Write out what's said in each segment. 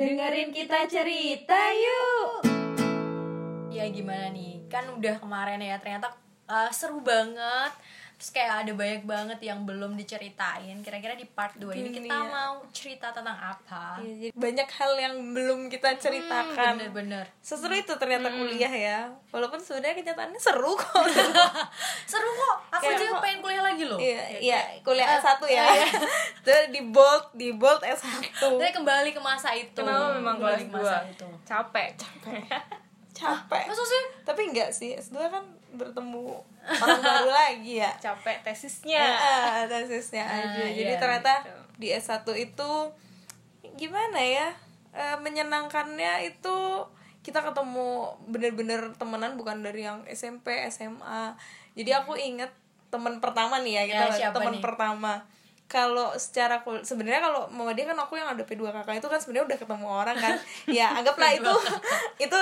Dengerin kita cerita yuk. Ya gimana nih? Kan udah kemarin ya ternyata uh, seru banget. Terus kayak ada banyak banget yang belum diceritain. Kira-kira di part 2 ini kita Dunia. mau cerita tentang apa? Iya, jadi banyak hal yang belum kita ceritakan Hmm, Bener-bener. seseru itu ternyata kuliah ya walaupun sebenarnya kenyataannya seru kok Seru kok. Aku Kayak juga kok- pengen kuliah lagi loh. iya iya kuliah S1 ya terus di bold di bold S1 Tapi kembali ke masa itu. Kenapa memang kembali ke masa 2? itu? Capek, capek. capek Masa sih? tapi enggak sih S2 kan bertemu orang baru lagi ya. Capek tesisnya. ya tesisnya aja. Ah, jadi iya, ternyata gitu. di S1 itu gimana ya Eh, menyenangkannya itu kita ketemu bener-bener temenan bukan dari yang SMP SMA jadi aku inget teman pertama nih ya kita Ya, teman pertama kalau secara sebenarnya kalau mau dia kan aku yang ada P2 kakak itu kan sebenarnya udah ketemu orang kan. Ya anggaplah itu itu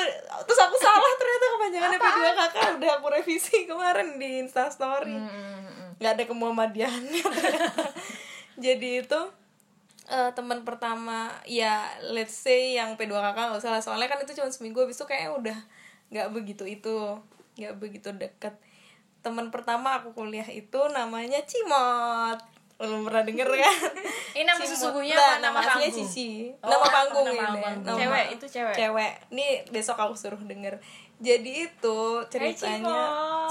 terus aku salah ternyata kepanjangannya P2 kakak. Udah aku revisi kemarin di Instastory Hmm, nggak ada kemuhammadiannya ternyata. jadi itu eh, teman pertama ya let's say yang P2 kakak nggak usah lah. Soalnya kan itu cuma seminggu habis itu kayaknya udah nggak begitu itu nggak begitu deket. Teman pertama aku kuliah itu namanya Cimot belum pernah denger kan Ini nama sesungguhnya Nah, nama aslinya panggung? Cici Oh, nama panggung nama ini panggung. Cewek, itu cewek. cewek ini besok aku suruh denger jadi itu ceritanya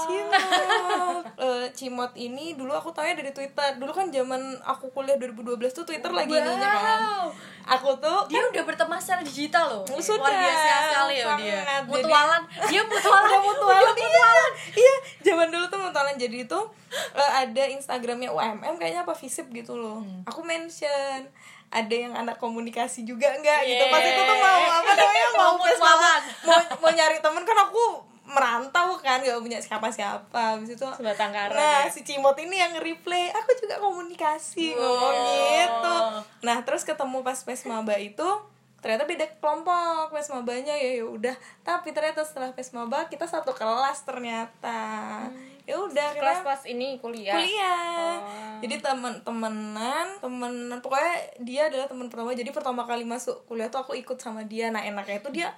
Cimot. Cimot Eh, Cimot ini dulu aku taunya dari Twitter dulu kan zaman aku kuliah 2012 tuh Twitter lagi ininya kan Wow. aku tuh Dia udah berteman secara digital loh. Oh, sudah. Luar biasa sekali ya dia. Sangat. Jadi- Mutualan. Dia mutualan. udah mutualan iya iya zaman dulu tuh mutualan jadi itu eh, ada Instagramnya UMM kayaknya apa Visip gitu loh Hmm. aku mention ada yang anak komunikasi juga enggak gitu? Yeah. pas itu tuh mau apa namanya? Mau Mau tes mutualan. mau mau nyari temen kan aku merantau kan gak punya siapa-siapa. Habis itu Sebatang kara nah dia. si Cimot ini yang nge-replay. Aku juga komunikasi Wow. ngomong gitu. Nah terus ketemu pas pes maba itu ternyata beda kelompok pes mabanya. Ya ya udah. Tapi ternyata setelah pes maba kita satu kelas ternyata ya udah akhirnya Kelas-kelas ini kuliah. kuliah. Oh. jadi temen temenan temenan pokoknya dia adalah teman pertama. Jadi pertama kali masuk kuliah tuh aku ikut sama dia. Nah enaknya itu dia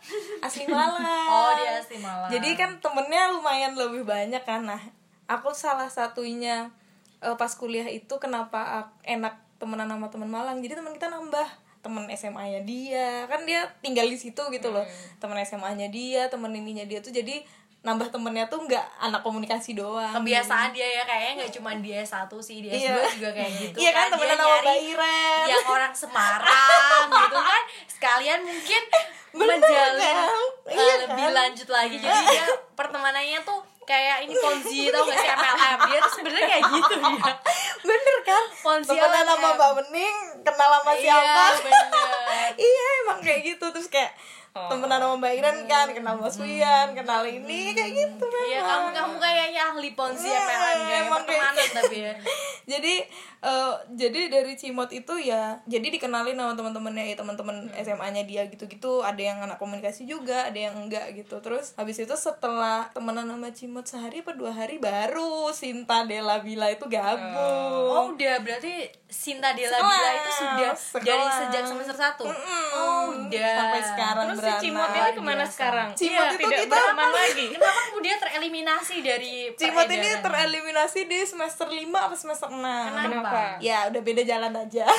asli Malang. Oh, dia asli Malang. jadi kan temennya lumayan lebih banyak kan. Nah aku salah satunya eh, pas kuliah itu kenapa ak- enak temenan sama teman Malang. Jadi teman kita nambah temen SMA-nya dia. Kan dia tinggal di situ gitu loh. Hmm. temen SMA-nya dia temen ininya dia tuh. Jadi nambah temennya tuh nggak anak komunikasi doang Kebiasaan dia ya kayaknya nggak cuma dia satu sih, dia Iya. juga kayak gitu. Iya kan, sama nyari Mbak Iren. Yang orang Semarang gitu kan. Sekalian mungkin Bener menjalin kan? uh, Iya lebih kan? lanjut lagi. Jadi dia pertemanannya tuh kayak ini Ponzi tau gak sih MLM dia tuh sebenarnya kayak gitu dia bener kan Ponzi temenan LM. sama Mbak Bening kenal sama Iya, siapa bener. iya emang kayak gitu terus kayak Oh. temenan sama Mbak Iren kan kenal Mas Wian kenal ini kayak gitu memang Iya kamu kamu kayaknya ahli Ponzi gak emang kayak pertemanan gitu. tapi ya jadi eh, jadi dari Cimot itu ya jadi dikenalin sama teman-temannya ya teman-teman SMA-nya dia gitu-gitu ada yang anak komunikasi juga ada yang enggak gitu terus habis itu setelah temenan sama Cimot sehari apa dua hari baru Sinta Della Bila itu gabung Oh udah berarti Sinta Della Bila itu sudah dari sekelas. sejak semester satu. Mm-mm. Oh udah. sampai sekarang Terus si. Cimot ini ke mana biasa. sekarang? Cimot Iya, itu tidak kita- berteman lagi. Kenapa kemudian tereliminasi dari Cimot ini tereliminasi di semester 5 apa semester 6 Kenapa? Ya udah beda jalan aja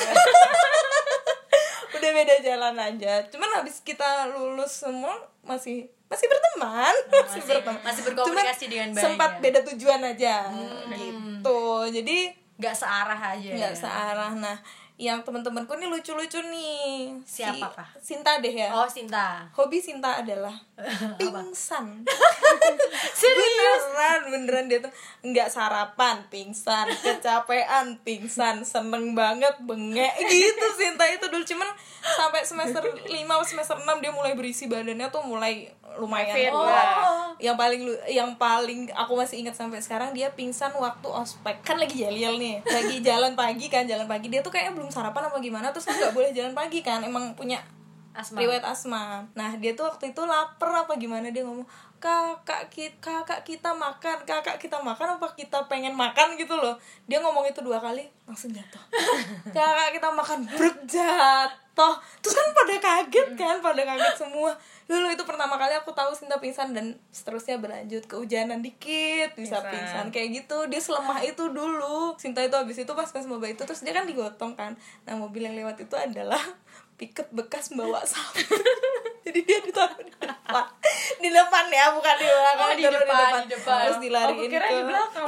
Udah beda jalan aja Cuman habis kita lulus semua masih masih berteman masih, Masih- berteman masih berkomunikasi Cuman dengan baik, sempat ya? beda tujuan aja gitu jadi Gak searah aja. nggak ya? searah nah yang teman-temanku nih lucu-lucu nih. Si Siapakah? Sinta deh ya. Oh Sinta. hobi Sinta adalah pingsan. Serius? beneran beneran dia tuh nggak sarapan pingsan. Kecapean pingsan. Seneng banget bengek. Gitu Sinta itu dulu. Cuman sampai semester 5 atau semester 6 dia mulai berisi badannya tuh mulai lumayan. Fit Oh. lah. yang paling lu- yang paling aku masih ingat sampai sekarang dia pingsan waktu ospek. Kan lagi yel nih. Lagi jalan pagi kan jalan pagi. Dia tuh kayaknya belum sarapan apa gimana terus nggak boleh jalan pagi kan. Emang punya Asma. riwayat asma. Nah dia tuh waktu itu lapar apa gimana dia ngomong kakak kita kakak kita makan kakak kita makan apa kita pengen makan? Gitu loh. Dia ngomong itu dua kali langsung jatuh. Kakak kita makan bruk jatuh jatuh terus kan pada kaget kan pada kaget semua. Dulu itu pertama kali aku tahu Sinta pingsan dan seterusnya berlanjut kehujanan dikit bisa Pingsan. pingsan kayak gitu. Dia selemah itu dulu. Sinta itu habis itu pas pas mobil itu terus dia kan digotong kan. Nah mobil yang lewat itu adalah piket bekas bawa sapu jadi dia ditaruh di depan. Di depan ya bukan di belakang Oh, di depan, di depan. terus dilariin Aku kira ke di belakang,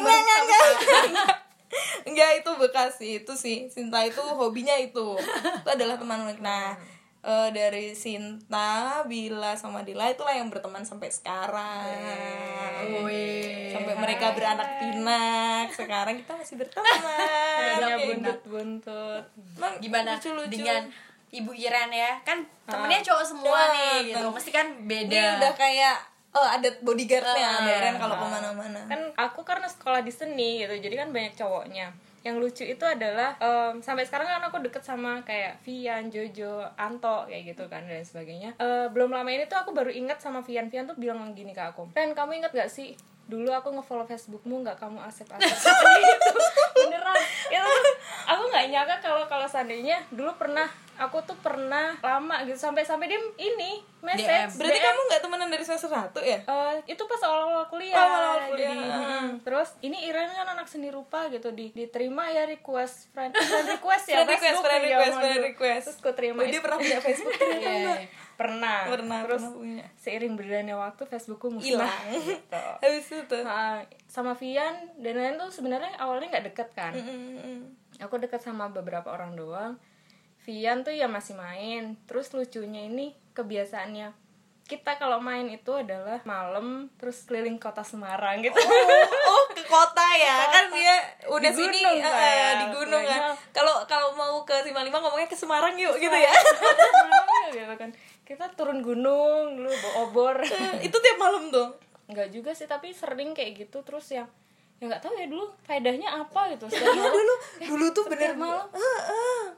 enggak itu bekas sih itu sih. Sinta itu hobinya itu. Itu adalah teman nah eh, dari Sinta Bila sama Dila itulah yang berteman sampai sekarang. Wih. sampai mereka beranak pinak. Sekarang kita masih berteman. Oke. buntut-buntut Emang gimana lucu-lucu. dengan Ibu Iren ya? Kan temennya cowok semua Nah, nih gitu. kan. mesti kan beda. Ini udah kayak oh ada bodyguardnya Ah, ada Ren kalau Ah. ke mana-mana. Kan aku karena sekolah di seni gitu jadi kan banyak cowoknya. Yang lucu itu adalah em, sampai sekarang kan aku deket sama kayak Vian, Jojo, Anto kayak gitu kan dan sebagainya. Eh, belum lama ini tuh aku baru ingat sama Vian. Vian tuh bilang gini ke aku Ren kamu ingat gak sih dulu aku ngefollow Facebookmu nggak kamu accept accept gitu. Beneran. Itu aku nggak nyangka kalau kalau seandainya dulu pernah aku tuh pernah lama gitu. Sampai sampai dia ini message. Berarti DM. kamu nggak temenan dari semester satu ya? Eh, itu pas awal-awal kuliah. Oh, awal-awal kuliah. Jadi, mm, terus ini Iren kan anak seni rupa gitu. Di diterima ya request friend, friend request ya Friend request, Facebook friend ya, request, friend request. Terus ku terima Oh, dia pernah punya Facebook Iya, iya. Pernah. Pernah, terus pernah punya. seiring berjalannya waktu Facebookku musnah. gitu. habis itu Nah, sama Vian dan lain tuh sebenarnya awalnya nggak deket kan. Mm-mm. Aku deket sama beberapa orang doang. Vian tuh ya masih main. Terus lucunya ini kebiasaannya kita kalau main itu adalah malam terus keliling kota Semarang gitu. oh ke kota ya kan dia udah Di sini gunung, eh, saya. di gunung kan kalau kalau mau ke lima lima ngomongnya ke Semarang yuk gitu ya Semarang gitu kan. Kita turun gunung dulu bawa obor. itu tiap malam tuh? Enggak juga sih tapi sering kayak gitu terus yang ya nggak tahu ya dulu faedahnya apa gitu. Setiap Iya malam. dulu. Dulu tuh bener malam.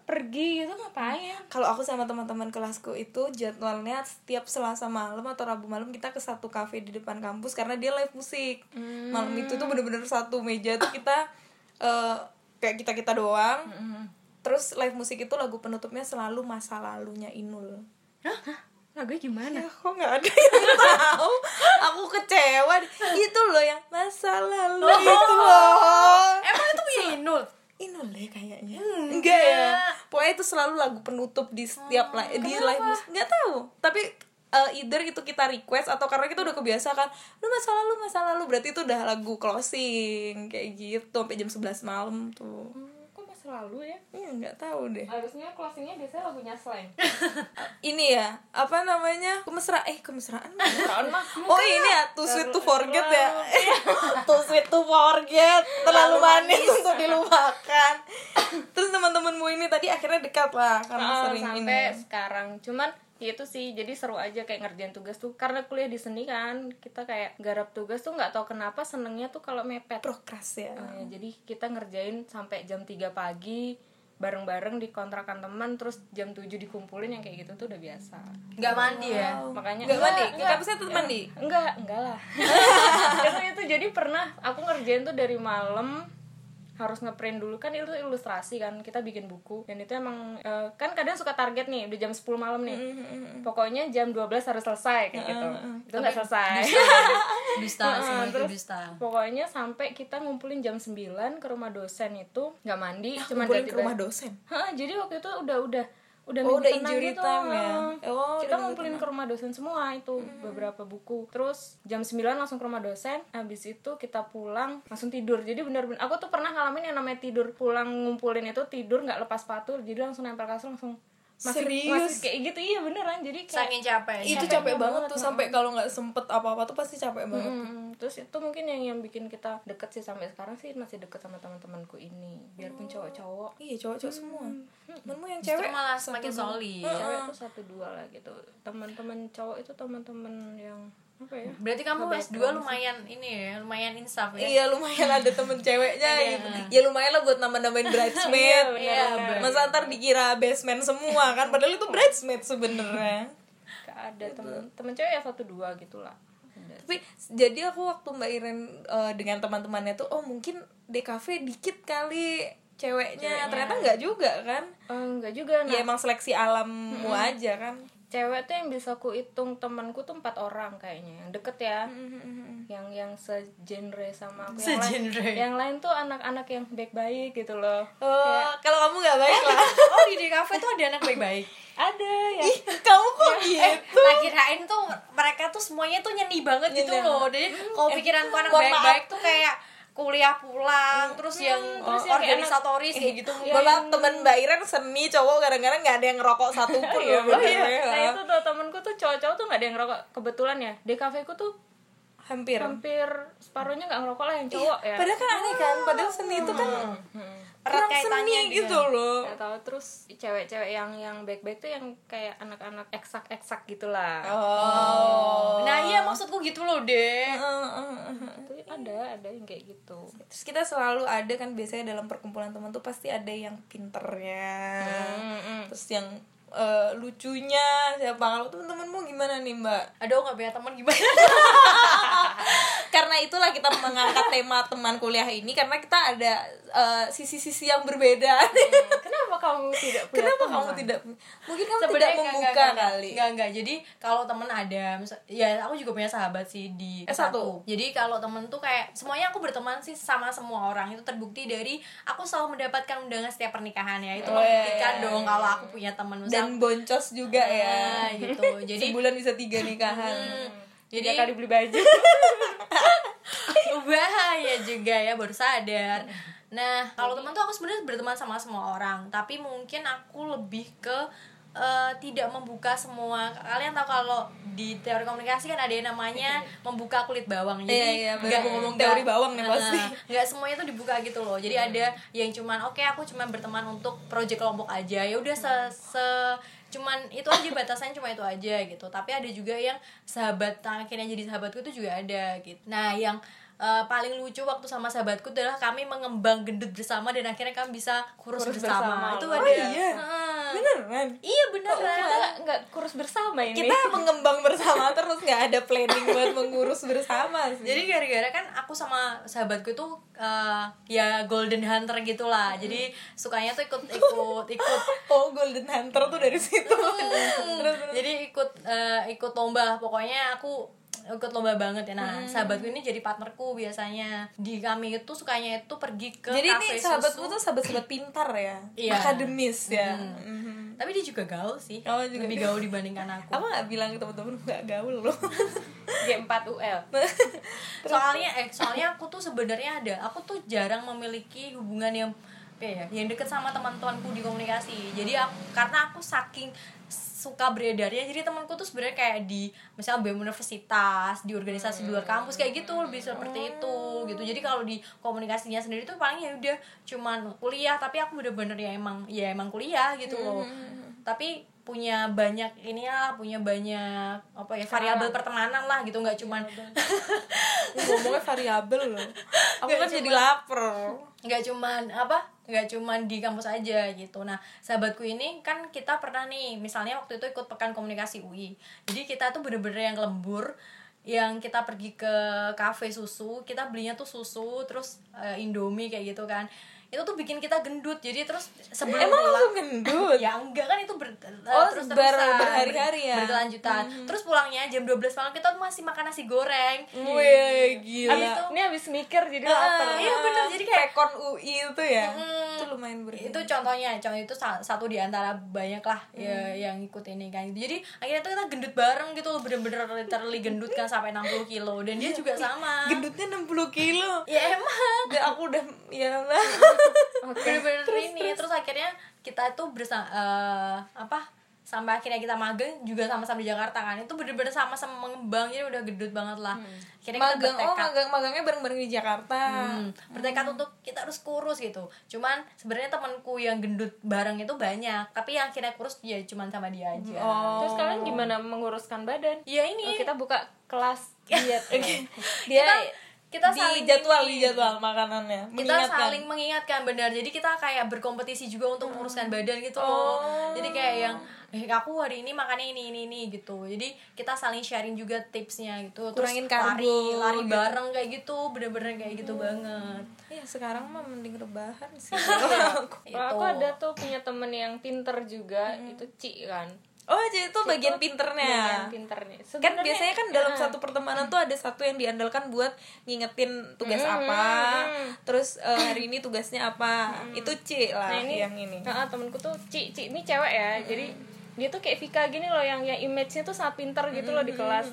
Pergi gitu ngapain? Kalau aku sama teman-teman kelasku itu jadwalnya setiap Selasa malam atau Rabu malam kita ke satu kafe di depan kampus karena dia live musik. Malam itu tuh bener-bener satu meja tuh kita eh, kayak kita kita doang terus live musik itu lagu penutupnya selalu masa lalunya Inul lagunya gimana? Ya kok nggak ada yang tahu? Aku kecewa itu loh yang masa lalu itu loh. emang itu punya Inul? Inul deh kayaknya. Enggak ya. pokoknya itu selalu lagu penutup di setiap li- di live musik nggak tahu. Tapi eh, either itu kita request atau karena kita udah kebiasa kan lu masa lalu masa lalu. Berarti itu udah lagu closing kayak gitu sampai jam 11 malam tuh. Hmm, kok masa lalu ya? Iya nggak tahu deh. Harusnya closingnya biasanya lagunya slang. Ini ya apa namanya? Kemesra eh kemesraan tahun mah. Oh ini ya too sweet to forget ya. Too sweet to forget. Terlalu manis. untuk dilupakan. Terus teman-temanmu ini tadi akhirnya dekat lah Karena Ah, sering sampai ini. sekarang. Cuman itu sih jadi seru aja kayak ngerjain tugas tuh. Karena kuliah di seni kan kita kayak garap tugas tuh nggak tahu kenapa senengnya tuh kalau mepet. Prokras ya Oh, ya, jadi kita ngerjain sampai jam 3 pagi bareng-bareng di kontrakan teman terus jam 7 dikumpulin yang kayak gitu tuh udah biasa. Nggak mandi ya? Makanya Nggak mandi? enggak, Kampusnya tetap mandi? enggak enggak lah. Itu itu jadi pernah aku ngerjain tuh dari malam harus ngeprint dulu. Kan itu ilustrasi kan kita bikin buku. Dan itu emang eh, kan kadang suka target nih udah jam 10 malam nih. Pokoknya jam 12 harus selesai kayak gitu. itu nggak selesai. dusta sih Heeh, itu terus dusta pokoknya sampai kita ngumpulin jam 9 ke rumah dosen itu nggak mandi cuma Kumpulin ganti ke rumah dosen? Hah, jadi waktu itu udah udah udah Oh, udah injury gitu. time ya? Oh, kita ngumpulin ke rumah dosen semua itu beberapa buku terus jam 9 langsung ke rumah dosen habis itu kita pulang langsung tidur jadi benar-benar aku tuh pernah ngalamin yang namanya tidur pulang ngumpulin itu tidur nggak lepas sepatu jadi langsung nempel kasur langsung masih Serius? masih kayak gitu iya beneran. Jadi kayak saking capek Itu Capeknya capek banget banget, tuh Sampai kalau nggak sempet apa-apa tuh pasti capek banget Mm, terus itu mungkin yang yang bikin kita deket sih sampai sekarang sih masih deket sama teman-temanku ini. Biarpun cowok-cowok. Iya cowok-cowok semua. Temenmu yang Justru cewek? malah semakin solid. Cewek tuh satu dua lah gitu. Teman-teman cowok itu teman-teman yang apa ya? Berarti kamu S2 lumayan ini ya lumayan insaf ya? Iya lumayan ada temen ceweknya gitu. Ya lumayan lah buat nambah-nambahin bridesmaid. Iya, bener. Masa ntar dikira basement semua kan? Padahal itu bridesmaid sebenarnya. Gak ada temen. Temen cewek ya satu dua gitulah Ada. Tapi jadi aku waktu Mbak Iren eh, dengan teman-temannya tuh Oh mungkin DKV dikit kali ceweknya, ternyata nggak juga kan? Eh, enggak juga nah. Ya emang seleksi alammu aja kan cewek tuh yang bisa ku hitung temanku tuh empat orang kayaknya yang deket ya. Yang yang segenre sama aku. Yang lain yang lain tuh anak-anak yang baik-baik gitu loh. Oh kalau kamu nggak baik lah. Oh di di kafe tuh ada anak baik-baik? Ada ya. Ih kamu kok eh gitu? Tak kirain tuh mereka tuh semuanya tuh nyeni banget gitu loh. Jadi kalau pikiranku anak mohon baik-baik tuh kayak kuliah pulang terus yang terus yang kayak organisatoris kayak gitu Mohon maaf temen Mbak Iren seni cowok kadang-kadang nggak ada yang ngerokok satu pun Iya, loh oh iya. Nah itu tuh temenku tuh cowok-cowok tuh nggak ada yang ngerokok kebetulan ya. Di kafeku tuh hampir. hampir separuhnya nggak ngerokok lah yang cowok ya. padahal kan aneh kan padahal seni itu kan erat kaitannya seni gitu. loh. Gak tahu terus cewek-cewek yang yang baik-baik tuh yang kayak anak-anak eksak-eksak gitulah. Oh. Nah iya maksudku gitu loh deh itu ada ada yang kayak gitu. Terus kita selalu ada kan biasanya dalam perkumpulan teman tuh pasti ada yang pinternya. Terus yang eh, lucunya siapa kalau teman-temanmu gimana nih mbak? Aduh nggak punya teman gimana? Karena itulah kita mengangkat tema teman kuliah ini karena kita ada eh, sisi-sisi yang berbeda. Kenapa kamu tidak punya kenapa teman? kamu tidak mungkin kamu tidak Sebenarnya nggak- membuka nggak- nggak- kali. Nggak nggak. Jadi kalau temen ada ya aku juga punya sahabat sih di S1. kelasku. jadi kalau temen tuh kayak semuanya aku berteman sih sama semua orang. Itu terbukti dari aku selalu mendapatkan undangan setiap pernikahan ya. Itu Oh, iya, membuktikan iya, dong kalau aku punya teman dan boncos juga ya. Nah, gitu. Jadi sebulan bisa tiga nikahan. Hmm, tiga jadi kali beli baju. Bahaya juga ya baru sadar nah kalau teman tuh aku sebenarnya berteman sama semua orang tapi mungkin aku lebih ke eh, tidak membuka semua. Kalian tahu kalau di teori komunikasi kan ada yang namanya membuka kulit bawang. Jadi Iya, iya, nggak- mau ngomong nggak- teori bawang nih pasti. Nggak semuanya tuh dibuka gitu loh. Jadi ada yang cuman oke aku cuman berteman untuk proyek kelompok aja. Ya udah se, se- cuman itu aja batasannya cuma itu aja gitu. Tapi ada juga yang sahabat akhirnya jadi sahabatku itu juga ada gitu. Nah yang eh, paling lucu waktu sama sahabatku adalah kami mengembang gendut bersama dan akhirnya kami bisa kurus, Kurus bersama. bersama. itu Oh, ada iya? Heeh. beneran? Iya kita beneran nggak kurus bersama ini? kita mengembang bersama terus nggak ada planning buat mengurus bersama sih. Jadi gara-gara kan aku sama sahabatku itu eh, ya golden hunter gitulah. Jadi sukanya tuh ikut ikut ikut. Oh golden hunter tuh dari situ. Terus terus. Jadi ikut eh, ikut lomba. Pokoknya aku ikut lomba banget ya. Nah sahabatku ini jadi partnerku biasanya. Di kami itu sukanya itu pergi ke jadi kafe ini sahabatmu susu. tuh sahabat-sahabat pintar ya. Iya. akademis ya. Mhm. tapi dia juga gaul sih. Oh, juga lebih gaul. dibandingkan aku. Aku nggak bilang ke temen-temen nggak gaul loh. G4 UL soalnya eh soalnya aku tuh sebenarnya ada aku tuh jarang memiliki hubungan yang apa ya yang deket sama teman-temanku di komunikasi. Jadi aku karena aku saking suka beredarnya. Jadi temanku tuh sebenarnya kayak di misalnya BEM universitas di organisasi di luar kampus kayak gitu lebih seperti itu gitu. Jadi kalau di komunikasinya sendiri tuh paling ya udah cuman kuliah tapi aku bener-bener ya emang ya emang kuliah gitu loh. Tapi punya banyak ini lah punya banyak apa ya variabel pertemanan lah gitu. Nggak cuman ngomongnya variabel loh. Aku Nggak kan jadi cuma- lapar. nggak cuman apa nggak cuman di kampus aja gitu. Nah sahabatku ini kan kita pernah nih misalnya waktu itu ikut pekan komunikasi UI jadi kita tuh bener-bener yang lembur yang kita pergi ke kafe susu kita belinya tuh susu terus eh, indomie kayak gitu kan itu tuh bikin kita gendut jadi terus sebelum emang pulang langsung gendut? Ya enggak kan itu ber, Oh, terus ber- berhari-hari ya? berkelanjutan. Terus pulangnya jam 12 malam kita tuh masih makan nasi goreng. Wih gila. Abis ini abis mikir jadi lapar. iya bener jadi kayak Pekon UI itu ya? Mm. itu lumayan berat itu contohnya contoh itu sa- satu di antara banyak lah ya yang ikut ini kan. Jadi akhirnya tuh kita gendut bareng gitu loh bener-bener literally gendut kan sampai 60 kilo. Dan dia juga sama. Gendutnya 60 kilo? Ya emang. Aku udah ya lah bener-bener ini. terus akhirnya kita tuh bersama apa sampai akhirnya kita magang juga sama-sama di Jakarta kan. Itu bener-bener sama-sama mengembang jadi udah gendut banget lah. Akhirnya kita magang oh bertekad. magang magangnya bareng-bareng di Jakarta. Hmm, bertekad untuk kita harus kurus gitu. Cuman sebenarnya temanku yang gendut bareng itu banyak, tapi yang akhirnya kurus ya cuman sama dia aja. terus kalian gimana menguruskan badan? Ya Oh, ini kita buka kelas diet. Kita dia kita kita di saling jadwal di jadwal makanannya. Kita mengingatkan. saling mengingatkan benar. Jadi kita kayak berkompetisi juga untuk menguruskan badan gitu loh. Oh. jadi kayak yang eh aku hari ini makannya ini ini ini gitu. Jadi kita saling sharing juga tipsnya gitu. Terus Kurangin karbo, lari lari gitu. bareng kayak gitu. Bener-bener kayak gitu banget. Ya sekarang mah mending rebahan sih. Aku ada tuh punya temen yang pinter juga. Itu Ci kan oh jadi itu bagian pinternya. Bagian pinternya. Kan biasanya kan dalam satu pertemanan tuh ada satu yang diandalkan buat ngingetin tugas apa terus eh, hari ini tugasnya apa. Itu C lah nah ini yang ini. Nah, temenku tuh Ci Ci ini cewek ya. Jadi dia tuh kayak Vika gini loh yang yang image-nya tuh sangat pinter gitu loh di kelas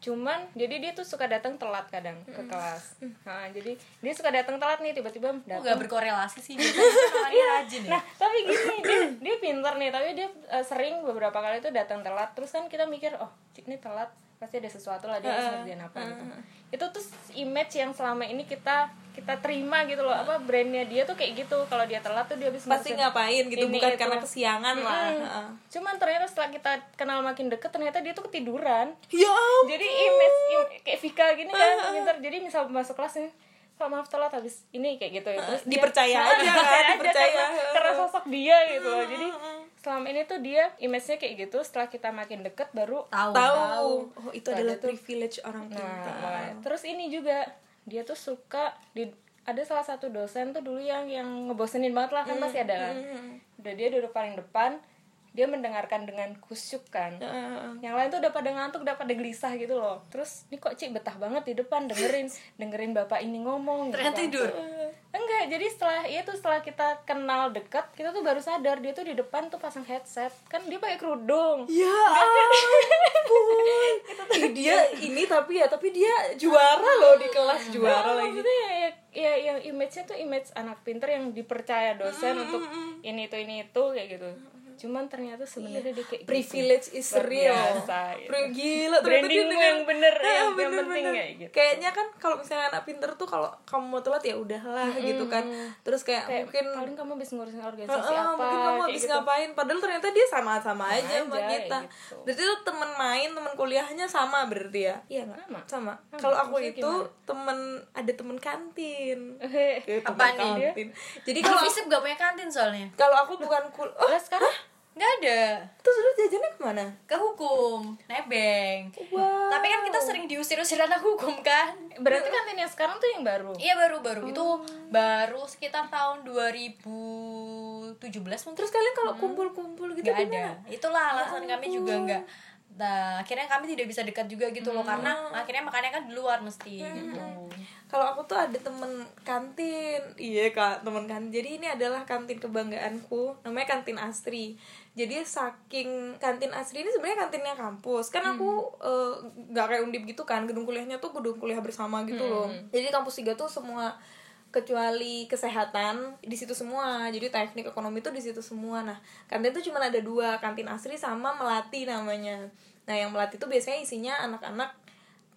cuman jadi dia tuh suka datang telat kadang ke kelas. Nah, jadi dia suka datang telat nih tiba-tiba gak datang. berkorelasi sih? Orangnya rajin ya? Nah tapi gini dia dia pinter nih tapi dia eh, sering beberapa kali tuh datang telat. Terus kan kita mikir oh Ci ini telat pasti ada sesuatu lah dia harus ngerjain apa gitu. itu tuh image yang selama ini kita kita terima gitu loh apa brandnya dia tuh kayak gitu kalau dia telat tuh dia habis pasti ngapain gitu ini, bukan itu. karena kesiangan lah Mm. Heeh. Cuman ternyata setelah kita kenal makin deket ternyata dia tuh ketiduran. ya ampun. Jadi image im- kayak Vika gini kan, pinter. Jadi misal masuk kelas nih, Pak maaf telat habis ini kayak gitu ya. Terus dia- dipercaya Nah, aja kan, dipercaya. karena, karena sosok dia gitu loh. Jadi selama ini tuh dia image-nya kayak gitu. Setelah kita makin deket baru tahu tahu oh itu adalah tuh. privilege orang Nah, pintar makanya. terus ini juga dia tuh suka di ada salah satu dosen tuh dulu yang yang ngebosenin banget lah kan masih ada kan. Udah dia duduk paling depan, dia mendengarkan dengan kusyuk kan. Heeh. Yang lain tuh udah pada ngantuk, udah pada gelisah gitu loh. Terus ini kok Cik betah banget di depan dengerin dengerin bapak ini ngomong. gitu ternyata kan. tidur Enggak, jadi setelah ya tuh setelah kita kenal dekat, kita tuh baru sadar dia tuh di depan tuh pasang headset. Kan dia pakai kerudung. Ya ampun. Ih, dia ini tapi ya tapi dia juara loh di kelas juara Oh, lagi. maksudnya ya, ya, ya yang image-nya tuh image anak pinter yang dipercaya dosen untuk ini itu ini itu kayak gitu. Cuman ternyata sebenarnya dia kayak gitu. Privilege is Luar real. biasa, gitu. Gila ternyata dia Brandingmu dengan- yang bener, Ah, yang- yang bener, penting bener. kayak gitu. Kayaknya kan kalau misalnya anak pinter tuh kalau kamu mau telat ya udahlah gitu kan. Terus kayak, Kayak mungkin paling kamu habis ngurusin organisasi Heeh, apa mungkin kamu habis gitu. ngapain padahal ternyata dia sama-sama aja sama aja, kita kayak gitu. berarti tuh temen main temen kuliahnya sama berarti ya iya Sama. sama kalau aku itu temen ada temen kantin Apaan nih kantin jadi kalau FISIP gak punya kantin soalnya kalau aku bukan kul oh sekarang nggak ada. Terus lu jajannya ke mana? Ke hukum nebeng. Wah. tapi kan kita sering diusir-usir anak hukum kan? Berarti kantin yang sekarang tuh yang baru. iya baru-baru. Itu baru sekitar tahun 2017 mungkin. Terus kalian kalau kumpul-kumpul gitu nggak gimana? ada. Itulah alasan kami juga nggak. Nah, akhirnya kami tidak bisa dekat juga gitu loh karena akhirnya makannya kan di luar mesti gitu. Kalau aku tuh ada temen kantin. Iya kak temen kantin. Jadi ini adalah kantin kebanggaanku. Namanya kantin Astri jadi saking kantin Astri ini sebenarnya kantinnya kampus. Kan aku eh, nggak kayak undip gitu kan gedung kuliahnya tuh gedung kuliah bersama gitu loh. Jadi di kampus tiga tuh semua kecuali kesehatan di situ semua. Jadi teknik ekonomi tuh di situ semua. Nah kantin tuh cuma ada dua kantin Asri sama melati namanya. Nah yang melati tuh biasanya isinya anak-anak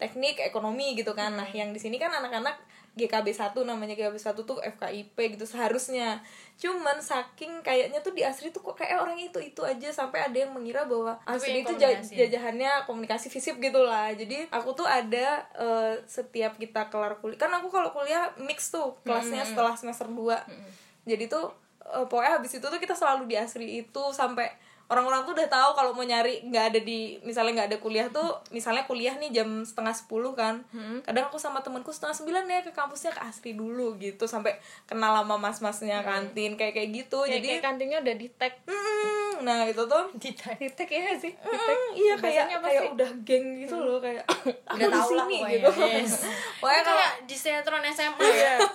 teknik ekonomi gitu kan. Nah yang di sini kan anak-anak GKB 1 namanya GKB 1 tuh FKIP gitu seharusnya. Cuman saking kayaknya tuh di Asri tuh kok kayak orang itu itu aja. Sampai ada yang mengira bahwa Asri itu ya? jajahannya komunikasi fisip gitu lah jadi aku tuh ada eh, setiap kita kelar kuliah kan aku kalau kuliah mix tuh kelasnya setelah semester 2 jadi tuh eh, pokoknya habis itu tuh kita selalu di Asri itu sampai orang-orang tuh udah tahu kalau mau nyari nggak ada di misalnya nggak ada kuliah tuh misalnya kuliah nih jam setengah sepuluh kan kadang aku sama temanku setengah sembilan ya ke kampusnya ke Asri dulu gitu sampai kenal sama mas-masnya kantin kayak kayak gitu Kayak, jadi kayak kantinnya udah di tag. Mm, nah itu tuh Di tag ya sih. Di tag. Mm, iya kayak Bahasanya apa kayak sih? udah geng gitu loh kayak aku udah di lah sini pokoknya gitu yes. pokoknya kalau kayak di sinetron SMP Iya.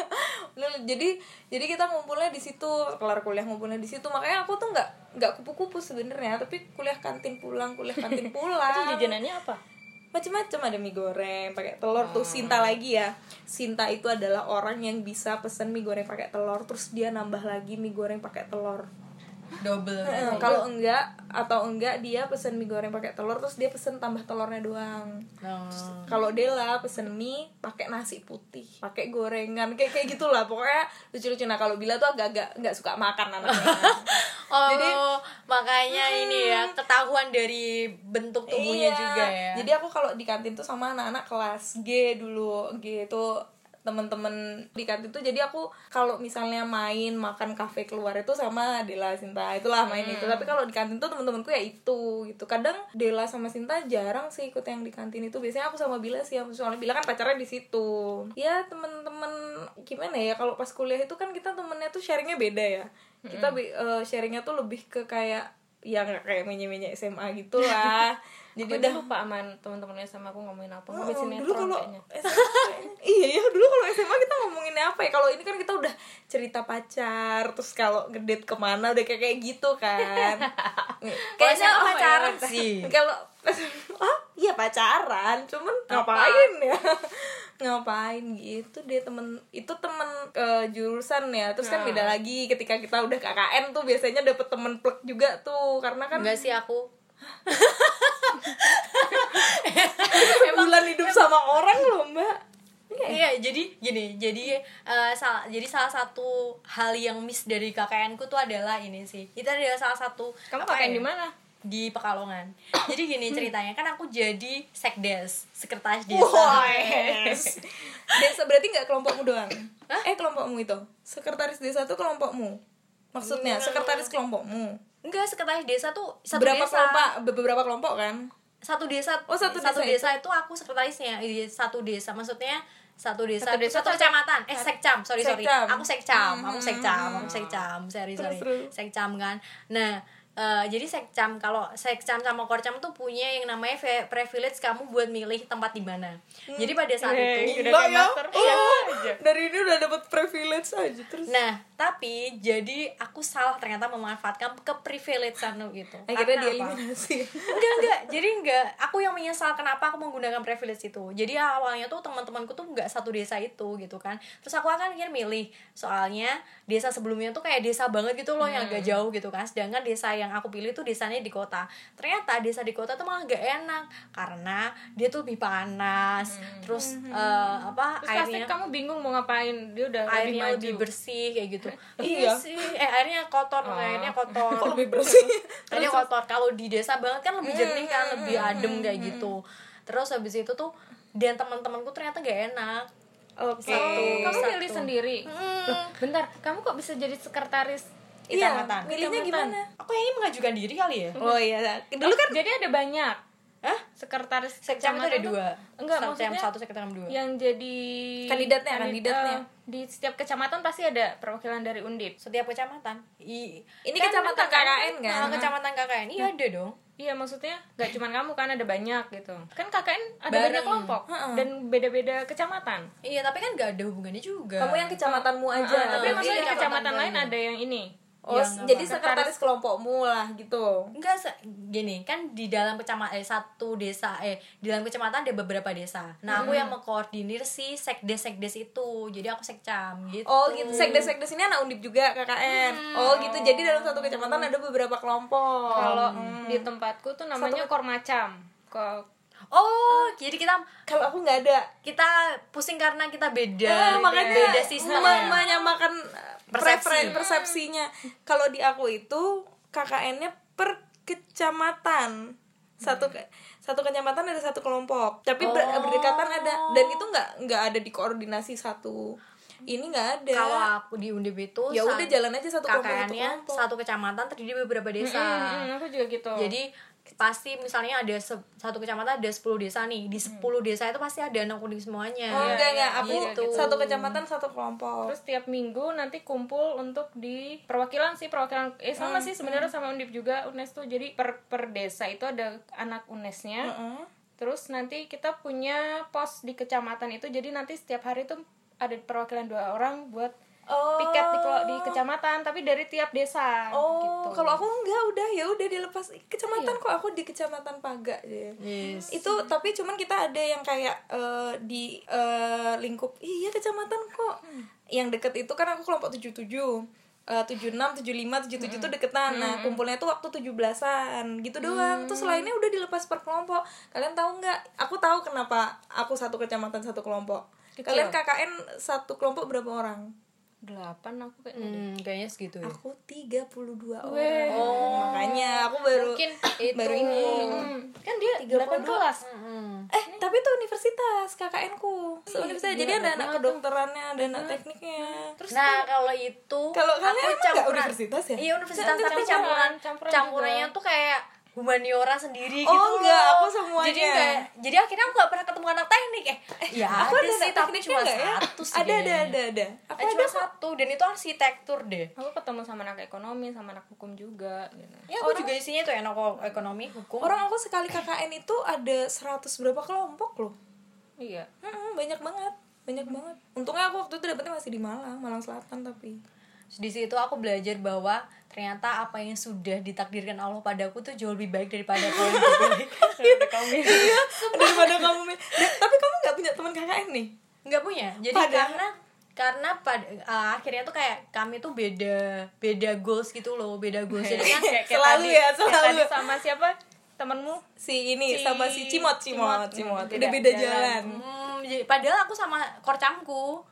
Nah, jadi jadi kita ngumpulnya di situ kelar kuliah ngumpulnya di situ makanya aku tuh nggak nggak kupu-kupu sebenarnya tapi kuliah kantin pulang kuliah kantin Itu pulang jajanannya apa? macam-macam ada mie goreng pakai telur tuh Sinta lagi ya. Sinta itu adalah orang yang bisa pesen mie goreng pakai telur terus dia nambah lagi mie goreng pakai telur double Eh, kalau enggak atau enggak dia pesen mie goreng pakai telur terus dia pesen tambah telurnya doang. Nah, kalau Dela pesen mie pakai nasi putih pakai gorengan kayak kayak gitulah. Pokoknya lucu-lucu. Nah kalau Bila tuh agak-agak nggak suka makan anaknya. Oh Jadi- makanya ini ya ketahuan dari bentuk tubuhnya Iya. juga ya. Jadi aku kalau di kantin tuh sama anak-anak kelas G dulu G itu temen-temen di kantin tuh jadi aku kalau misalnya main makan kafe keluar itu sama Dela Sinta itulah main itu. Tapi kalau di kantin tuh temen-temenku ya itu gitu. Kadang Dela sama Sinta jarang sih ikut yang di kantin itu. Biasanya aku sama Bila sih yang soalnya Bila kan pacarnya di situ. Ya temen-temen gimana ya kalau pas kuliah itu kan kita temennya tuh sharingnya beda ya. Kita eh, sharingnya tuh lebih ke kayak ya nggak kayak menye-menye SMA gitu lah jadi udah. lupa aman teman-temannya sama aku ngomongin apa. Oh, ngomongin sinetron dulu kalau iya ya dulu kalau SMA kita ngomonginnya apa ya? Kalau ini kan kita udah cerita pacar terus kalau ngedate ke mana udah kayak kayak gitu kan. Kayaknya oh, pacaran ya, sih. kalau ah iya pacaran cuman ngapain ya? Ngapain gitu deh temen itu temen ke jurusan ya. Terus kan beda lagi ketika kita udah KKN tuh biasanya dapet temen plek juga tuh. Karena kan enggak sih aku bulan hidup sama orang loh mbak Iya, jadi gini, jadi eh, salah, jadi salah satu hal yang miss dari KKN ku tuh adalah ini sih. Itu adalah salah satu kamu pakai ya? di mana Di Pekalongan. Jadi gini ceritanya, kan aku jadi sekdes, sekretaris desa. Wes. Desa berarti nggak kelompokmu doang? Eh kelompokmu itu? Sekretaris desa tuh kelompokmu? Maksudnya sekretaris kelompokmu? Enggak, sekretaris desa tuh satu Berapa desa. kelompok? Beberapa kelompok kan? Satu desa. Oh, satu satu desa desa, itu aku sekretarisnya. Iya, Satu desa. Maksudnya satu desa. Satu desa. Satu kecamatan. Eh sekcam. Sorry sorry. Sekcam. aku sekcam. Hmm, aku hmm, sekcam. Hmm, aku sekcam. Sorry sorry. sekcam kan? Nah eh, jadi sekcam kalau sekcam sama korcam tuh punya yang namanya privilege kamu buat milih tempat di mana. Jadi pada saat Hei, itu udah ya? master. Oh, aja. Dari ini udah dapet privilege aja terus. Nah, tapi jadi aku salah ternyata memanfaatkan keprivilegean gitu. Akhirnya Karena apa? dieliminasi. enggak enggak. Jadi enggak. Aku yang menyesal kenapa aku menggunakan privilege itu. Jadi awalnya tuh teman-temanku tuh enggak satu desa itu gitu kan. Terus aku akan ingin milih. Soalnya desa sebelumnya tuh kayak desa banget gitu loh yang agak jauh gitu kan. Sedangkan desa yang aku pilih tuh desanya di kota. Ternyata desa di kota tuh malah gak enak. Karena dia tuh lebih panas. Terus eh, apa terus airnya kamu bingung mau ngapain. Dia udah lebih airnya maju. lebih bersih kayak gitu Iya. sih eh airnya kotor airnya kotor Kok lebih bersih? airnya kotor kalau di desa banget kan lebih jernih kan lebih adem kayak gitu terus habis itu tuh dan teman-temanku ternyata gak enak Oke. Satu. kamu Satu. milih sendiri Loh, bentar kamu kok bisa jadi sekretaris Iya, milihnya Kecamatan. gimana? aku ini mengajukan diri kali ya Oh iya, dulu kan jadi ada banyak Hah? sekretaris sekcam itu ada dua enggak sekcam maksudnya satu sekcam dua yang jadi Kandidatnya, kandid- kandidatnya. Di setiap kecamatan pasti ada perwakilan dari undip. Setiap kecamatan? I, ini Kan kecamatan kan? KKN kan? nah, kecamatan KKN iya ada dong. Iya maksudnya nggak cuma kamu kan? Ada banyak gitu. Kan KKN ada Bareng. banyak kelompok dan beda-beda kecamatan. Iya tapi kan gak ada hubungannya juga. Kamu yang kecamatanmu aja. tapi Iya, maksudnya di iya, kecamatan kecamatan lain. ada yang ini Oh, Yang jadi apa? sekretaris kelompokmu lah gitu. Enggak se- gini kan di dalam kecamatan eh satu desa eh di dalam kecamatan ada beberapa desa. Nah, aku yang mengkoordinir si sekdes sekdes itu. Jadi aku sekcam gitu. Oh gitu, sekdes-sekdes ini anak undip juga KKN. Oh gitu, jadi dalam satu kecamatan ada beberapa kelompok. kalau di tempatku tuh namanya kormacam kok Oh, jadi kita Kalau aku nggak ada. kita pusing karena kita beda. Eh, makanya beda sistem. me- menyamakan Persepsi. persepsinya. Kalau di aku itu KKN-nya per kecamatan. Satu ke, satu kecamatan ada satu kelompok. Tapi ber- Oh. berdekatan ada dan itu nggak nggak ada di koordinasi satu. Ini nggak ada. Kalau aku di Undip itu ya udah jalan aja satu kelompok satu KKN-nya kelompok. satu kecamatan terdiri beberapa desa. Hmm, aku juga gitu Jadi pasti misalnya ada se- satu kecamatan ada 10 desa nih. Di 10 desa itu pasti ada anak kuning semuanya. Oh enggak enggak, iya, aku gitu. satu kecamatan satu kelompok. terus tiap minggu nanti kumpul untuk di perwakilan sih perwakilan eh sama sih sebenarnya sama undip juga unes tuh jadi per per desa itu ada anak unesnya Heeh. terus nanti kita punya pos di kecamatan itu jadi nanti setiap hari tuh ada perwakilan dua orang buat Oh. piket di di kecamatan tapi dari tiap desa Oh, gitu. kalau aku enggak udah ya udah dilepas. Kecamatan kok aku di kecamatan Paga aja. Yes. Itu tapi cuman kita ada yang kayak eh, di eh, lingkup iya kecamatan kok. Yang deket itu kan aku kelompok 77. eh, tujuh enam tujuh lima tujuh tujuh tuh deketan. Nah kumpulnya tuh waktu tujuh belasan gitu doang. Terus lainnya udah dilepas per kelompok. Kalian tahu nggak aku tahu kenapa aku satu kecamatan satu kelompok. Kalian KKN satu kelompok berapa orang delapan aku kayak Hmm, kayaknya segitu ya. aku 32 orang. Makanya aku baru Mungkin itu. baru ini kan dia delapan kelas. Hmm. eh tapi itu universitas KKN ku universitas. jadi ada anak kedokterannya ada anak tekniknya. Nah, kalau itu Kalau kalian campuran. universitas ya? Iya, universitas tapi campuran Campuran. campurannya tuh kayak humaniora sendiri Oh, gitu enggak, loh. aku semuanya. Jadi kayak jadi akhirnya aku gak pernah ketemu anak teknik eh. ya aku ada sih anak tapi cuma ya? satu sih. ada ada ada ada aku Eh, ada cuma kok. satu dan itu arsitektur deh. aku ketemu sama anak ekonomi sama anak hukum juga gitu Ya aku juga isinya tuh enak kok ekonomi, hukum. orang aku sekali KKN itu ada 100 berapa kelompok loh iya Mm-mm, banyak banget banyak banget untungnya aku waktu itu dapetnya masih di Malang Malang Selatan tapi di situ aku belajar bahwa ternyata apa yang sudah ditakdirkan Allah padaku tuh jauh lebih baik daripada apa yang dipilih. iya daripada kamu. Da- tapi kamu nggak punya teman KKN nih nggak punya. Jadi Padahal- karena karena pada uh, akhirnya tuh kayak kami tuh beda beda goals gitu loh beda goals. Jadi kan Kayak- kayak Selalu tadi- ya, kayak selalu. tadi sama siapa? Temenmu? Si ini Si sama si Cimot Cimot Cimot. Cimot. Udah beda beda jalan. Hmm, jadi- padahal aku sama korcamku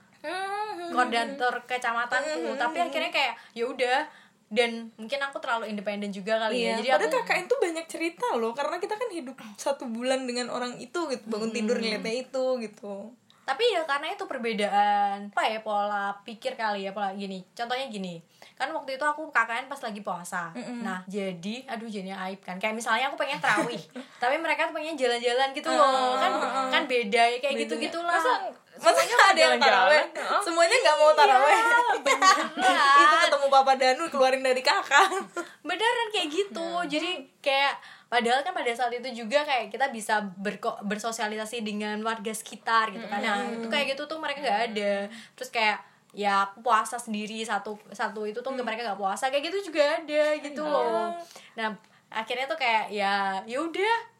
koordinator kecamatanku tapi akhirnya kayak ya udah. Dan mungkin aku terlalu independen juga kali Iya, ya jadi padahal aku KKN tuh banyak cerita loh karena kita kan hidup satu bulan dengan orang itu gitu bangun tidur ngeliatnya itu gitu. Tapi ya karena itu perbedaan apa ya pola pikir kali ya pola gini. Contohnya gini kan waktu itu aku KKN pas lagi puasa. Nah jadi aduh jadinya aib kan. Kayak misalnya aku pengen terawih tapi mereka tuh pengen jalan-jalan gitu loh. Kan kan beda ya kayak gitu gitulah masa ada yang taraweh. Semuanya nggak mau taraweh. Itu ketemu papa Danu keluarin dari kakak. Beneran kayak gitu. Jadi kayak padahal kan pada saat itu juga kayak kita bisa berko bersosialisasi dengan warga sekitar gitu kan. Nah itu kayak gitu tuh mereka nggak ada. Terus kayak ya aku puasa sendiri satu satu itu tuh mereka nggak puasa. Kayak gitu juga ada gitu loh. Nah akhirnya tuh kayak ya ya udah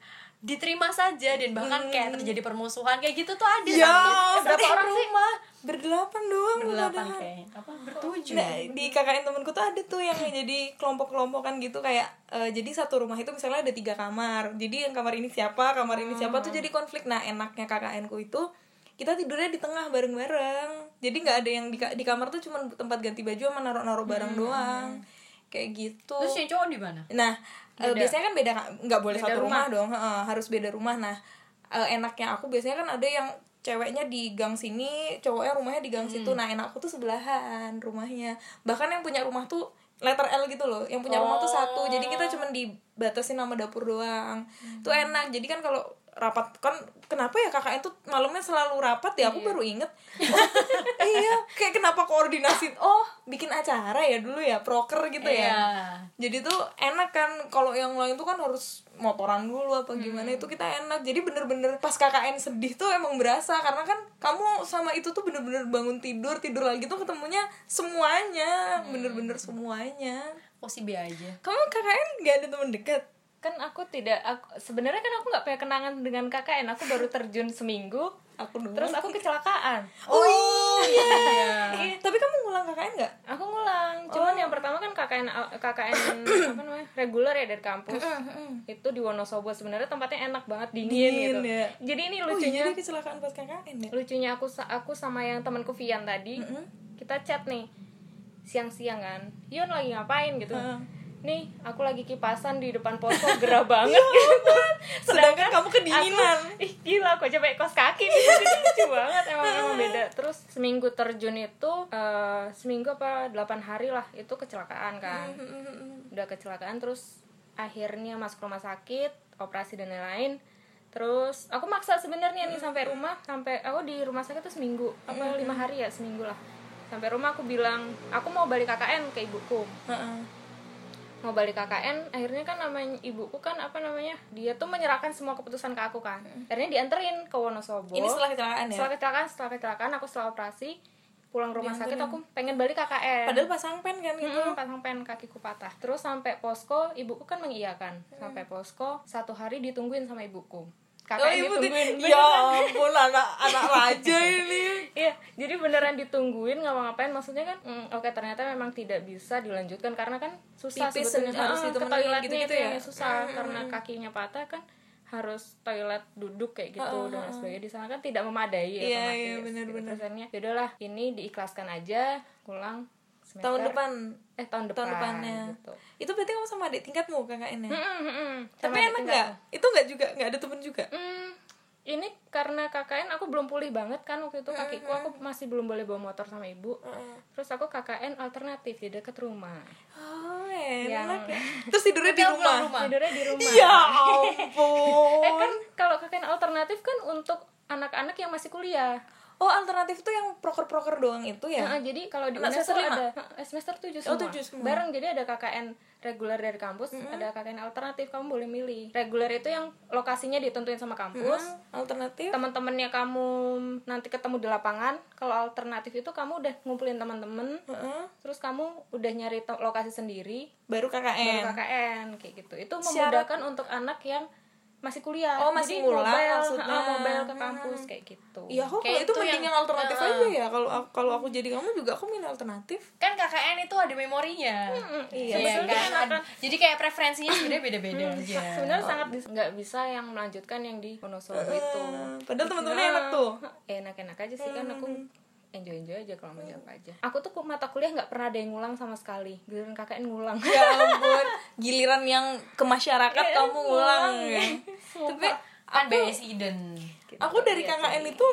diterima saja dan bahkan kayak terjadi permusuhan kayak gitu tuh ada Ya, satu berapa orang sih? rumah? berdelapan doang berdelapan kayaknya. Apa? Bertujuh. Nah, di KKN temenku tuh ada tuh yang jadi kelompok-kelompokan gitu kayak eh, jadi satu rumah itu misalnya ada tiga kamar. Jadi yang kamar ini siapa kamar ini siapa tuh jadi konflik. Nah enaknya KKN ku itu kita tidurnya di tengah bareng-bareng. Jadi nggak ada yang di, di kamar tuh cuma tempat ganti baju sama naruh-naruh barang doang kayak gitu terus yang cowok di mana Nah, eh, biasanya kan beda nggak boleh Beda satu rumah, rumah. dong, heeh, harus beda rumah. Nah, eh, enaknya aku biasanya kan ada yang ceweknya di gang sini, cowoknya rumahnya di gang situ. Nah, enakku tuh sebelahan rumahnya. Bahkan yang punya rumah tuh letter L gitu loh. Yang punya rumah tuh satu. Jadi kita cuma dibatasin nama dapur doang. Itu enak. Jadi kan kalau rapat. Kan kenapa ya kakaknya tuh malamnya selalu rapat ya? Aku baru inget. Iya. Kayak kenapa koordinasi? Oh bikin acara ya dulu ya? Proker gitu ya? Iya. jadi tuh enak kan kalau yang lain tuh kan harus motoran dulu apa gimana. Itu kita enak. Jadi bener-bener pas KKN sedih tuh emang berasa. Karena kan kamu sama itu tuh bener-bener bangun tidur. Tidur lagi tuh ketemunya semuanya. Bener-bener semuanya. Oh si B aja kamu KKN gak ada temen dekat kan aku tidak aku sebenarnya kan aku nggak punya kenangan dengan KKN aku baru terjun seminggu aku dulu terus aku kecelakaan. Oh iya. Iya. tapi kamu ngulang KKN nggak? Aku ngulang. Cuman yang pertama kan KKN KKN apa namanya reguler ya dari kampus. Itu di Wonosobo. Sebenarnya tempatnya enak banget dingin, Dingin, gitu. ya. jadi ini oh lucunya iya dia kecelakaan pas KKN ya? lucunya aku aku sama yang temanku Vian tadi kita chat nih siang-siang kan. Yun lagi ngapain gitu nih aku lagi kipasan di depan posko gerah banget. Gitu. sedangkan kamu kedinginan. Aku, ih gila aku coba kos kaki gitu lucu banget emang emang beda. Terus seminggu terjun itu eh, seminggu apa 8 hari lah itu kecelakaan kan. Udah kecelakaan terus akhirnya masuk rumah sakit operasi dan lain-lain. Terus aku maksa sebenarnya nih sampai rumah sampai aku di rumah sakit tuh seminggu apa lima hari ya seminggu lah. Sampai rumah aku bilang aku mau balik KKN ke ibuku. Heeh. Mau balik KKN akhirnya kan namanya ibuku kan apa namanya dia tuh menyerahkan semua keputusan ke aku kan. Akhirnya dianterin ke Wonosobo. Ini setelah kecelakaan ya? Setelah kecelakaan setelah kecelakaan aku setelah operasi pulang rumah sakit aku pengen balik KKN padahal pasang pen kan gitu. Hmm, pasang pen kakiku patah. Terus sampai posko ibuku kan mengiyakan. Sampai posko satu hari ditungguin sama ibuku kakak oh, yang ibu ditungguin di- ya ampun anak anak raja ini Iya, jadi beneran ditungguin nggak ngapain maksudnya kan? mm, Oke ternyata memang tidak bisa dilanjutkan karena kan susah Pipis sebetulnya harus Ah, ke toiletnya gitu-gitu itu ya? susah karena kakinya patah kan harus toilet duduk kayak gitu dan lain sebagainya di sana kan tidak memadai Iya, otomatis. iya, gitu. benar-benar. Terus akhirnya, yaudahlah ini diikhlaskan aja pulang semester tahun depan eh tahun depan tahun depannya gitu. itu berarti kamu sama adik tingkatmu kakaknya Mm-mm, mm-mm. tapi Sama enak nggak itu nggak juga nggak ada temen juga Hmm, ini karena KKN aku belum pulih banget kan waktu itu kakiku aku masih belum boleh bawa motor sama ibu. Terus aku KKN alternatif di dekat rumah. oh enak Yang- ya terus tidurnya di rumah, rumah. Tidurnya di rumah. ya Eh ampun kan kalau KKN alternatif kan untuk anak-anak yang masih kuliah. Oh alternatif tuh yang proker-proker doang itu ya Nah, jadi kalau di UNES semester ada semester 7 Oh, semua. tujuh semua. Bareng jadi ada KKN reguler dari kampus, ada KKN alternatif kamu boleh milih. Reguler itu yang lokasinya ditentuin sama kampus. Hmm, alternatif teman-temannya kamu nanti ketemu di lapangan kalau alternatif itu kamu udah ngumpulin teman-teman Heeh. terus kamu udah nyari lokasi sendiri baru baru KKN KKN kayak gitu itu Syarat- memudahkan untuk anak yang masih kuliah Oh, masih Jadi ngulang mobile, maksudnya. ah, mobile ke kampus kayak gitu Iya, kalau Kayak itu itu mending yang- yang alternatif Heeh. aja ya. Kalau aku- kalau aku jadi kamu juga aku milih alternatif. kan KKN itu ada memorinya iya, Iya sebetulnya kan? anak- Ad- jadi kayak preferensinya sebenarnya beda-beda aja sebenarnya sangat dis- nggak bisa yang melanjutkan yang di Wonosobo itu Hmm, Padahal teman-temannya enak tuh. enak-enak aja sih kan aku enjoy enjoy aja kalau mau jawab aja. Aku tuh mata kuliah nggak pernah ada yang ngulang sama sekali. Giliran KKN ngulang. Ya ampun, giliran yang ke masyarakat kamu ngulang ya. Tapi kan BSI dan aku dari KKN itu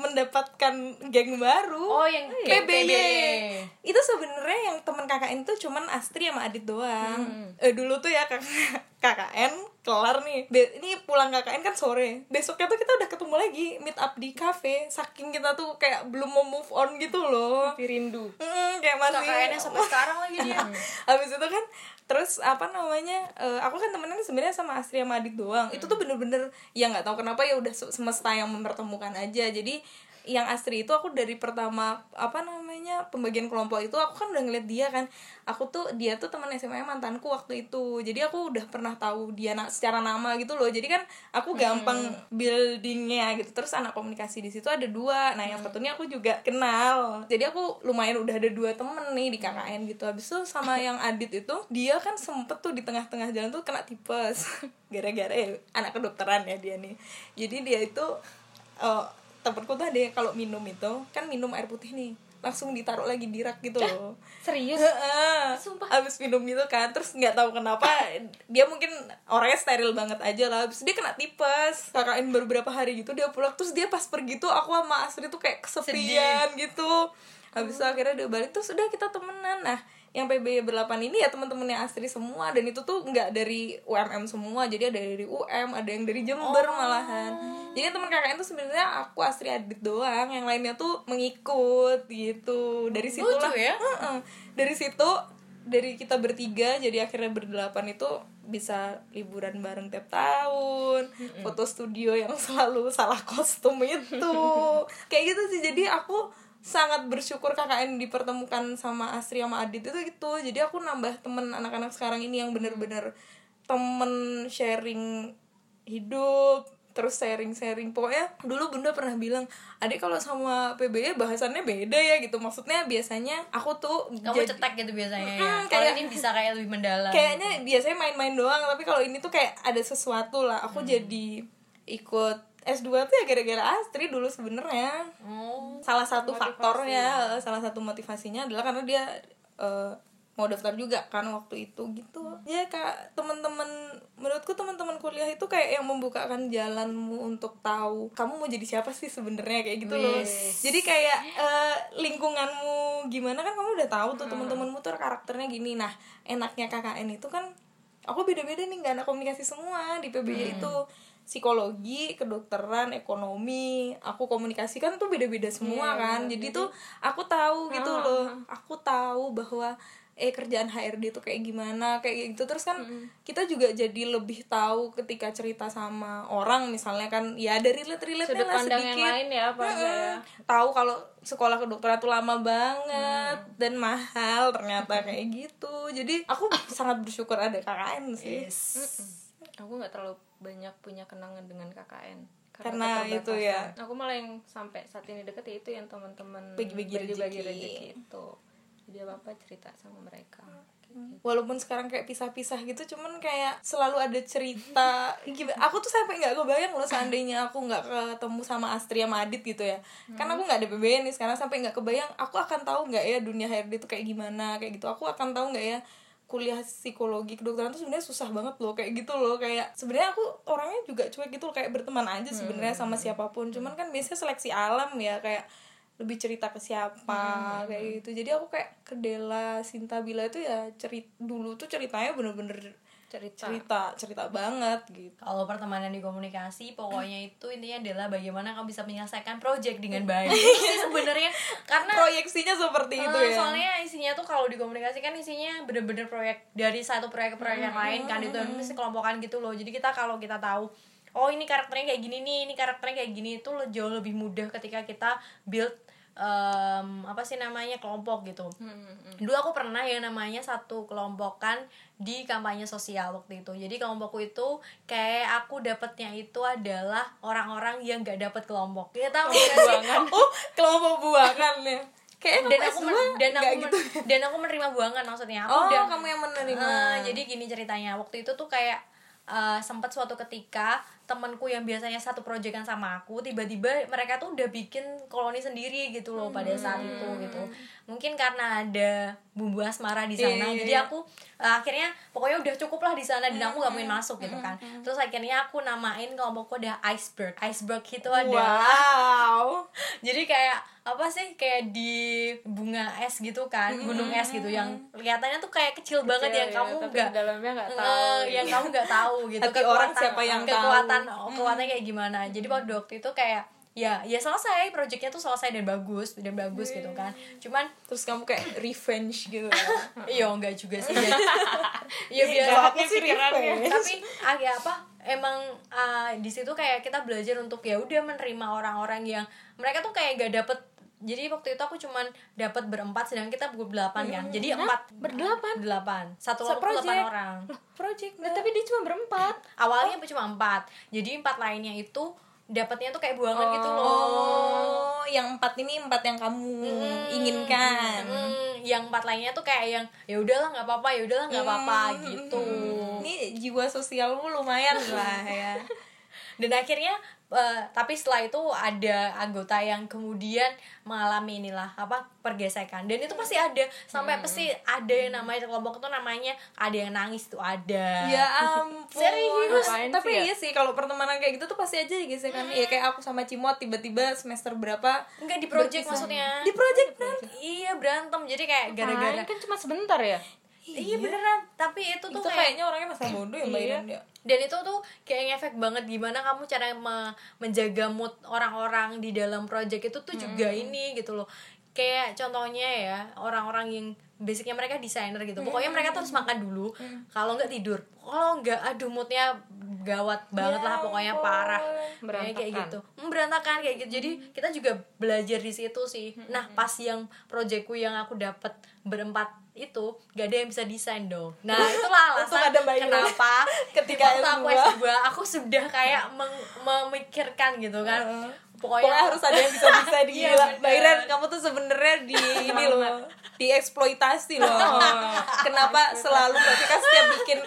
mendapatkan geng baru. oh yang kayak PBY. PBY. Itu sebenarnya yang teman KKN itu cuman Astri sama Adit doang. Eh dulu tuh ya kakak KKN kelar nih. Be- ini pulang KKN kan sore. Besoknya tuh kita udah ketemu lagi meet up di cafe. Saking kita tuh kayak belum mau move on gitu loh. Tapi rindu Mm, kayak masih KKN-nya sampai sekarang lagi dia habis itu kan terus apa namanya eh, aku kan temennya sebenarnya sama Astri sama Adit doang itu tuh bener-bener ya nggak tahu kenapa ya udah se- semesta yang mempertemukan aja jadi yang Astri itu aku dari pertama apa namanya pembagian kelompok itu aku kan udah ngeliat dia kan. Aku tuh dia tuh teman SMA mantanku waktu itu. Jadi aku udah pernah tahu dia na- secara nama gitu loh. Jadi kan aku gampang buildingnya gitu. Terus anak komunikasi di situ ada dua. Nah yang satunya aku juga kenal. Jadi aku lumayan udah ada dua temen nih di KKN gitu. Habis itu sama yang Adit itu dia kan sempet tuh di tengah-tengah jalan tuh kena tipes. Gara-gara ya anak kedokteran ya dia nih. Jadi dia itu eh, temenku tuh ada yang kalau minum itu kan minum air putih nih langsung ditaruh lagi di rak gitu loh. serius? Heeh. abis minum gitu kan terus nggak tahu kenapa dia mungkin orangnya steril banget aja lah abis dia kena tipes. KKN baru berapa hari gitu dia pulang terus dia pas pergi tuh aku sama Asri tuh kayak kesepian gitu. Habis itu akhirnya dia balik terus udah kita temenan. Nah yang PBY berlapan ini ya teman-temannya Astri semua dan itu tuh nggak dari UMM semua jadi ada dari UM ada yang dari Jember malahan. Jadi teman KKN tuh sebenarnya aku Astri Adit doang yang lainnya tuh mengikut gitu. Dari situ Lucu ya? Heeh. dari situ dari kita bertiga jadi akhirnya berdelapan itu bisa liburan bareng tiap tahun foto studio yang selalu salah kostum itu. Kayak gitu sih jadi aku sangat bersyukur KKN dipertemukan sama Astri sama Adit itu gitu. Jadi aku nambah temen anak-anak sekarang ini yang bener-bener temen sharing hidup terus sharing-sharing. Pokoknya dulu bunda pernah bilang adik kalau sama PBY bahasannya beda ya gitu. Maksudnya biasanya aku tuh kamu jadi- cetek gitu biasanya ya? Kalau ini bisa kayak lebih mendalam. Kayaknya biasanya main-main doang tapi kalau ini tuh kayak ada sesuatu lah. Aku jadi ikut S2 tuh ya gara-gara Astri dulu sebenarnya. Oh. Salah satu faktornya salah satu motivasinya adalah karena dia eh, mau daftar juga kan waktu itu gitu. Ya kak teman-teman menurutku teman-teman kuliah itu kayak yang membukakan jalanmu untuk tahu kamu mau jadi siapa sih sebenarnya kayak gitu loh. Jadi kayak eh, lingkunganmu gimana kan kamu udah tahu tuh teman-temanmu tuh karakternya gini. Nah enaknya KKN itu kan aku beda-beda nih nggak anak komunikasi semua di PBY itu psikologi, kedokteran, ekonomi, aku komunikasi kan tuh beda-beda semua kan. Jadi tuh aku tahu gitu loh. Aku tahu bahwa eh kerjaan HRD tuh kayak gimana, kayak gitu. Terus kan kita juga jadi lebih tahu ketika cerita sama orang misalnya kan ya ada relate-relate lah sedikit. yang lain ya apa ya Tahu kalau sekolah kedokteran tuh lama banget dan mahal ternyata kayak gitu. Jadi aku sangat bersyukur ada KKN sih. yes aku nggak terlalu banyak punya kenangan dengan KKN Karena itu ya. aku malah yang sampai saat ini deket ya itu yang teman-teman Bagi-bagi rezeki. rezeki itu. Jadi apa apa cerita sama mereka. Walaupun sekarang kayak pisah-pisah gitu cuman kayak selalu ada cerita. Aku tuh sampai nggak kebayang loh seandainya aku nggak ketemu sama Astri sama Adit gitu ya. Kan aku nggak ada PBN nih sekarang sampai nggak kebayang aku akan tahu nggak ya dunia HRD itu kayak gimana kayak gitu. Aku akan tahu nggak ya kuliah psikologi kedokteran tuh sebenarnya susah banget loh kayak gitu loh. Kayak sebenarnya aku orangnya juga cuek gitu loh, kayak berteman aja sebenarnya sama siapa pun. Cuman kan biasanya seleksi alam ya kayak lebih cerita ke siapa kayak gitu. Jadi aku kayak ke Della Sinta Bila itu ya cerit dulu tuh ceritanya bener-bener cerita. Cerita cerita banget gitu. Kalau pertemanan di komunikasi pokoknya itu intinya adalah bagaimana kamu bisa menyelesaikan project dengan baik. Sebenarnya karena proyeksinya seperti itu Eh, ya. soalnya isinya tuh kalau di komunikasi kan isinya bener-bener proyek dari satu proyek ke proyek yang lain kan itu mesti kelompokan gitu loh. Jadi kita kalau kita tahu oh ini karakternya kayak gini nih ini karakternya kayak gini itu jauh lebih mudah ketika kita build em, apa sih namanya kelompok gitu. Dulu aku pernah yang namanya satu kelompokan di kampanye sosial waktu itu. Jadi kelompokku itu kayak aku dapetnya itu adalah orang-orang yang gak dapet kelompok. Kita buangan. Oh kelompok buangan ya. Kayak dan aku men- dan aku men- gitu dan aku menerima buangan maksudnya. Aku oh udah kamu yang menerima. Eh, jadi gini ceritanya. Waktu itu tuh kayak eh, sempat suatu ketika temanku yang biasanya satu proyekan sama aku tiba-tiba mereka tuh udah bikin koloni sendiri gitu loh pada saat itu gitu. Mungkin karena ada bumbu asmara di sana Iya, iya, jadi iya. aku eh, akhirnya pokoknya udah cukup lah di sana dan aku gak pengen masuk gitu kan. terus akhirnya aku namain kelompokku ada iceberg. Iceberg itu adalah wow. Jadi kayak apa sih kayak di bunga es gitu kan gunung es gitu yang kelihatannya tuh kayak kecil, banget yang ya, kamu nggak dalamnya nggak Eh, tahu yang kamu nggak tahu gitu Hati orang siapa yang kekuatan kekuatannya kayak gimana. Jadi pada waktu itu kayak ya ya selesai proyeknya tuh selesai dan bagus dan bagus gitu kan. Cuman terus kamu kayak revenge gitu ya? Iya enggak juga sih. Ya iya biasa. Jahatnya sih revenge tapi agak apa emang ah, di situ kayak kita belajar untuk ya udah menerima orang-orang yang mereka tuh kayak gak dapet jadi waktu itu aku cuman dapat berempat sedangkan kita berdelapan kan jadi empat berdelapan? delapan satu kelompok delapan orang. Project? Nah, tapi dia cuma berempat. Awalnya cuma empat. Jadi empat lainnya itu dapatnya tuh kayak buangan gitu loh. Oh yang empat ini empat yang kamu inginkan. Hmm, yang empat lainnya tuh kayak yang ya udahlah nggak apa-apa ya udahlah nggak apa-apa Hmm, gitu. ini jiwa sosialmu lumayan lah ya dan akhirnya eh, tapi setelah itu ada anggota yang kemudian mengalami inilah apa pergesekan. Dan itu pasti ada. Sampai pasti ada yang namanya kelompok itu namanya ada yang nangis tuh ada. Ya ampun. Serius? Tapi sih ya? iya sih kalau pertemanan kayak gitu tuh pasti aja gesekan ya kayak aku sama Cimot tiba-tiba semester berapa? Enggak di project berpisah. maksudnya. Di project berantem. Iya berantem. Jadi kayak gara-gara kan cuma sebentar ya iya beneran. Tapi itu tuh itu kayak kayaknya orangnya masa bodoh ya mbak Iya. Ya. Dan itu tuh kayak ngefek banget gimana kamu cara me- menjaga mood orang-orang di dalam project itu tuh juga ini gitu loh. Kayak contohnya ya orang-orang yang basicnya mereka desainer gitu. Pokoknya mereka tuh harus makan dulu. Kalau nggak tidur. Kalau nggak aduh moodnya gawat banget lah pokoknya parah. Kayak kayak Berantakan. gitu. Hmm, berantakan kayak gitu. Jadi kita juga belajar di situ sih. Nah pas yang projectku yang aku dapat berempat itu gak ada yang bisa desain dong nah itulah alasan ada kenapa Ketika di waktu aku S2. S2 aku sudah kayak meng- memikirkan gitu kan pokoknya, Pokoknya harus ada yang bisa bisa Iya, digila. bener. Mbak Iren, kamu tuh sebenarnya di ini loh, dieksploitasi loh. Kenapa selalu berarti kan setiap bikin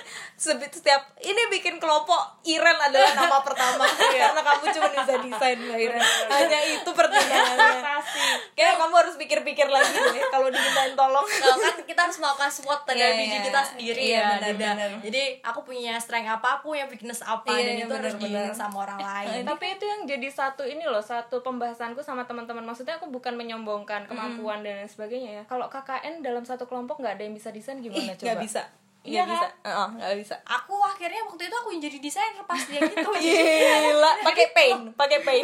setiap ini bikin kelompok Iren adalah nama pertama karena kamu cuma bisa desain Mbak Iren. Hanya itu pertimbangannya. Kayak kamu harus pikir-pikir lagi deh kalau dimintain tolong. Nah, kan kita harus melakukan SWOT terhadap Iya, diri iya. kita sendiri Iya, ya benar, benar. jadi aku punya strength apa aku yang weakness apa Iya, dan iya, itu harus diingat sama orang lain tapi itu yang jadi satu ini loh satu pembahasanku sama teman-teman maksudnya aku bukan menyombongkan kemampuan dan lain sebagainya ya kalau KKN dalam satu kelompok nggak ada yang bisa desain gimana Ih, coba nggak bisa. Iya Nggak bisa. Heeh, nggak bisa. aku akhirnya waktu itu aku yang jadi desainer pas dia gitu. Gila, pakai paint, pakai paint.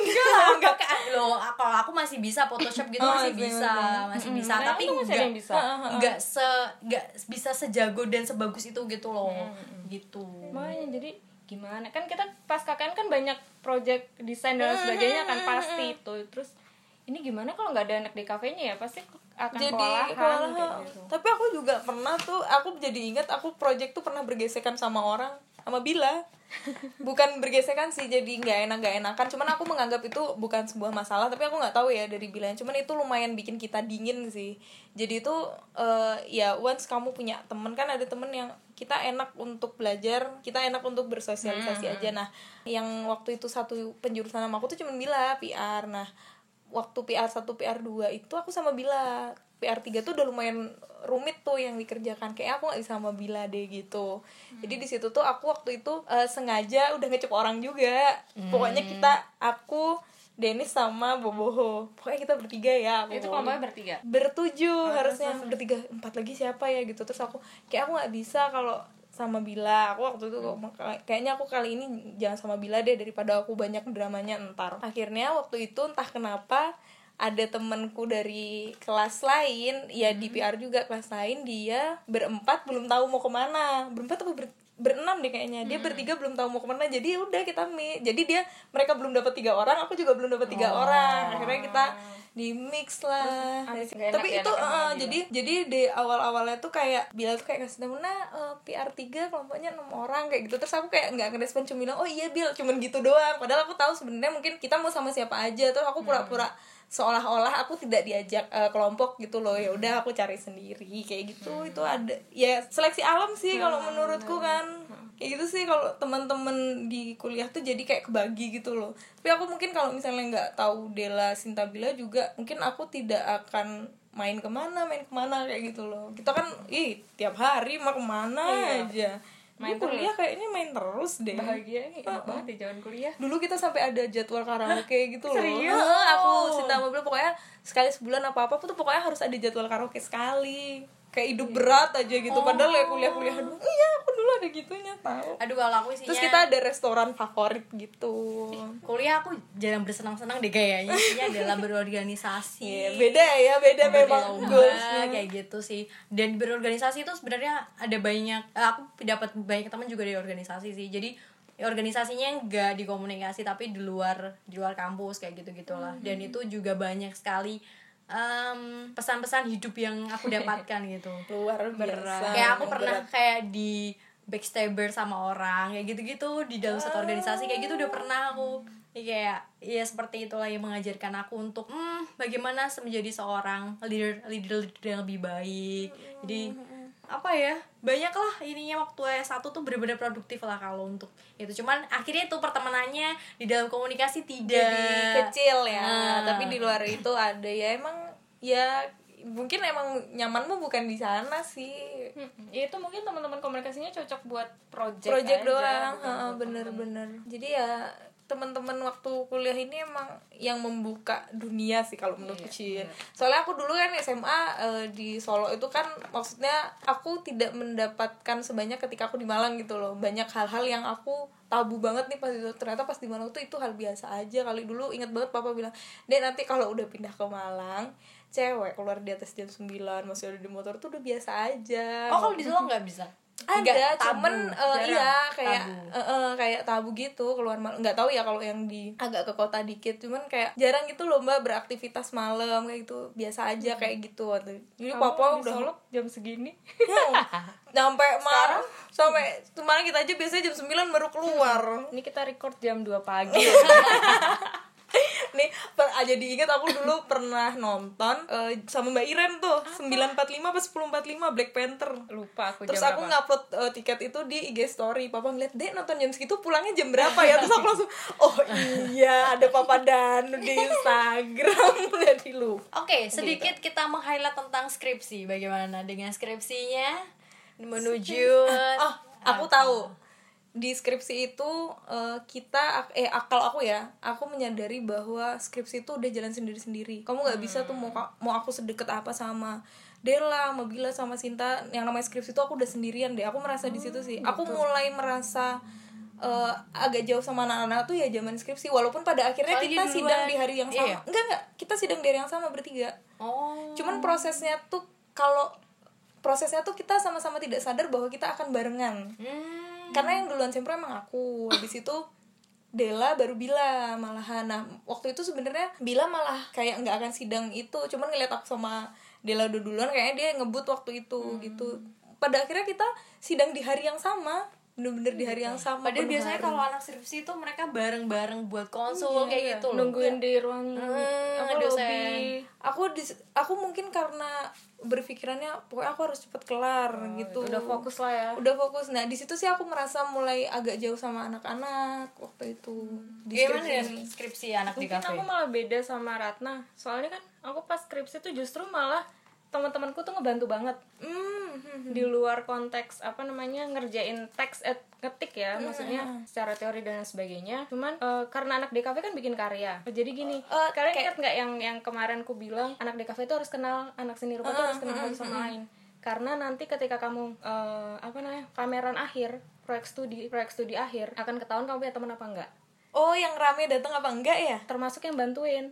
enggak kayak loh kalau aku masih bisa Photoshop gitu Oh, masih masih, bisa masih bisa. Nah, tapi enggak. bisa. enggak se enggak bisa sejago dan sebagus itu gitu loh. Gitu. Makanya jadi gimana? Kan kita pas KKN kan banyak project desain dan sebagainya kan pasti itu. Terus ini gimana kalau nggak ada anak di kafenya ya? Pasti akan jadi kewalahan gitu. tapi aku juga pernah tuh aku jadi ingat aku project tuh pernah bergesekan sama orang sama Bila. Bukan bergesekan sih jadi nggak enak nggak enakan. Cuman aku menganggap itu bukan sebuah masalah tapi aku nggak tahu ya dari Bila. Cuman itu lumayan bikin kita dingin sih. Jadi itu uh, ya once kamu punya temen kan ada temen yang kita enak untuk belajar kita enak untuk bersosialisasi hmm. aja. Nah yang waktu itu satu penjurusan sama aku tuh cuma Bila PR nah waktu PR 1 PR 2 itu aku sama Bila. PR 3 tuh udah lumayan rumit tuh yang dikerjakan. Kayak aku nggak bisa sama Bila deh gitu. Hmm. jadi di situ tuh aku waktu itu uh, sengaja udah ngecek orang juga. Hmm. pokoknya kita aku Denis sama Boboho. Pokoknya kita bertiga ya aku itu kelompoknya bertiga? Bertujuh oh, harusnya. bertiga empat lagi siapa ya gitu. Terus aku kayak aku nggak bisa kalau sama Bila. Aku waktu itu hmm. kayaknya aku kali ini jangan sama Bila deh daripada aku banyak dramanya entar akhirnya waktu itu entah kenapa ada temenku dari kelas lain ya di PR juga kelas lain dia berempat belum tahu mau ke mana. Berempat atau ber, berenam deh kayaknya. Dia hmm. bertiga belum tahu mau ke mana jadi ya udah kita mi jadi dia mereka belum dapat tiga orang aku juga belum dapat tiga oh. orang. Akhirnya kita di mix lah. Tapi itu uh, jadi jadi di awal awalnya tuh kayak bila tuh kayak tahu nah uh, PR tiga kelompoknya enam orang kayak gitu. Terus aku kayak nggak ngerespon cuma bilang oh iya bil cuman gitu doang. Padahal aku tahu sebenarnya mungkin kita mau sama siapa aja terus aku pura-pura hmm seolah-olah aku tidak diajak uh, kelompok gitu loh ya udah aku cari sendiri kayak gitu hmm. itu ada ya seleksi alam sih hmm. kalau menurutku kan hmm. kayak gitu sih kalau teman-teman di kuliah tuh jadi kayak kebagi gitu loh tapi aku mungkin kalau misalnya nggak tahu Dela Sintabila juga mungkin aku tidak akan main ke mana main ke mana kayak gitu loh kita kan ih tiap hari mau ke mana iya. aja main kuliah kayaknya main terus deh. Bahagia nih enak banget di zaman kuliah. Dulu kita sampai ada jadwal karaoke gitu loh. Serius? aku cinta mobil pokoknya sekali sebulan apa apa tuh pokoknya harus ada jadwal karaoke sekali kayak hidup berat aja gitu. Oh. padahal ya kuliah-kuliah aduh iya aku dulu ada gitunya tahu. Aduh kalau aku isinya terus kita ada restoran favorit gitu. Kuliah aku jarang bersenang-senang deh kayaknya isinya adalah berorganisasi. Yeah, beda ya beda memang goalsnya. kayak gitu sih. Dan berorganisasi itu sebenarnya ada banyak eh, aku dapat banyak teman juga dari organisasi sih. Jadi organisasinya enggak di komunikasi tapi di luar di luar kampus kayak gitu gitulah mm -hmm. dan itu juga banyak sekali pesan pesan-pesan hidup yang aku dapatkan gitu. Luar biasa. Kayak aku pernah berat. kayak di backstabber sama orang kayak gitu-gitu di dalam satu organisasi kayak gitu udah pernah aku. Ya, kayak ya seperti itulah yang mengajarkan aku untuk hmm, bagaimana menjadi seorang leader leader, leader yang lebih baik. Jadi apa ya banyak lah ininya waktu S1 tuh bener-bener produktif lah kalau untuk itu. Cuman akhirnya itu pertemanannya di dalam komunikasi tidak. Jadi kecil ya nah. tapi di luar itu ada. Ya emang ya mungkin emang nyamanmu bukan di sana sih. Hmm, ya itu mungkin teman-teman komunikasinya cocok buat project project aja, doang. bener-bener. Jadi ya teman-teman waktu kuliah ini emang yang membuka dunia sih kalau menurut iya, Soalnya aku dulu kan SMA uh, eh, di Solo itu kan maksudnya aku tidak mendapatkan sebanyak ketika aku di Malang gitu loh. Banyak hal-hal yang aku tabu banget nih pas itu. Ternyata pas di Malang tuh itu hal biasa aja. Kali dulu ingat banget papa bilang deh nanti kalau udah pindah ke Malang cewek keluar di atas jam 9 masih ada di motor tuh udah biasa aja. Oh kalau di Solo nggak bisa ada cuman uh, iya kayak tabu. Uh, uh, kayak tabu gitu keluar malam nggak tahu ya kalau yang di agak ke kota dikit cuman kayak jarang gitu loh mbak beraktivitas malam kayak gitu biasa aja hmm. kayak gitu jadi Kamu papa udah Solo jam segini? Nyampe malam sampai kemarin kita aja biasanya jam 9 baru keluar. Ini kita record jam 2 pagi nih per, aja diingat aku dulu pernah nonton uh, sama Mbak Iren tuh sembilan empat lima pas sepuluh empat lima Black Panther. Lupa aku terus aku ngupload uh, tiket itu di IG story. Papa ngeliat deh nonton jam segitu pulangnya jam berapa ya? Terus aku langsung oh iya ada papa dan di Instagram. Jadi lu oke okay, sedikit gitu. kita meng-highlight tentang skripsi. Bagaimana dengan skripsinya? Menuju oh aku tahu di skripsi itu uh, kita eh akal aku ya aku menyadari bahwa skripsi itu udah jalan sendiri sendiri kamu nggak hmm. bisa tuh mau mau aku sedekat apa sama Dela, sama Bila, sama Sinta yang namanya skripsi itu aku udah sendirian deh. Aku merasa di situ sih. Aku betul. mulai merasa uh, agak jauh sama anak-anak tuh ya zaman skripsi. Walaupun pada akhirnya oh, kita sidang di hari yang sama. iya. enggak enggak kita sidang di hari yang sama bertiga. Oh. cuman prosesnya tuh kalau prosesnya tuh kita sama-sama tidak sadar bahwa kita akan barengan. Hmm karena yang duluan sempro emang aku. Habis itu Dela baru Bila malahan. Nah waktu itu sebenarnya Bila malah kayak nggak akan sidang itu. Cuman ngeliat aku sama Dela udah duluan kayaknya dia ngebut waktu itu hmm. gitu. Pada akhirnya kita sidang di hari yang sama bener-bener di hari yang sama padahal biasanya kalau anak skripsi itu mereka bareng-bareng buat konsul kayak gitu loh. nungguin di ruang Hmm, apa dosen. lobby. Aku di, aku mungkin karena berpikirannya pokoknya aku harus cepet kelar gitu. udah fokus lah ya. Udah fokus. Nah di situ sih aku merasa mulai agak jauh sama anak-anak waktu itu. Di gimana skripsi. Ya skripsi anak di mungkin kafe. aku malah beda sama Ratna. Soalnya kan aku pas skripsi tuh justru malah teman-temanku tuh ngebantu banget. Hmm, hmm, di luar konteks apa namanya ngerjain teks eh, ketik ya maksudnya secara teori dan sebagainya. Cuman eh, karena anak DKV kan bikin karya. Jadi gini Eh, kalian kayak- ingat nggak yang yang kemarin ku bilang anak DKV itu harus kenal anak seni rupa tuh harus kenal satu sama lain. Karena nanti ketika kamu eh, apa namanya pameran akhir proyek studi proyek studi akhir akan ketahuan kamu punya teman apa enggak oh yang rame datang apa enggak ya? Termasuk yang bantuin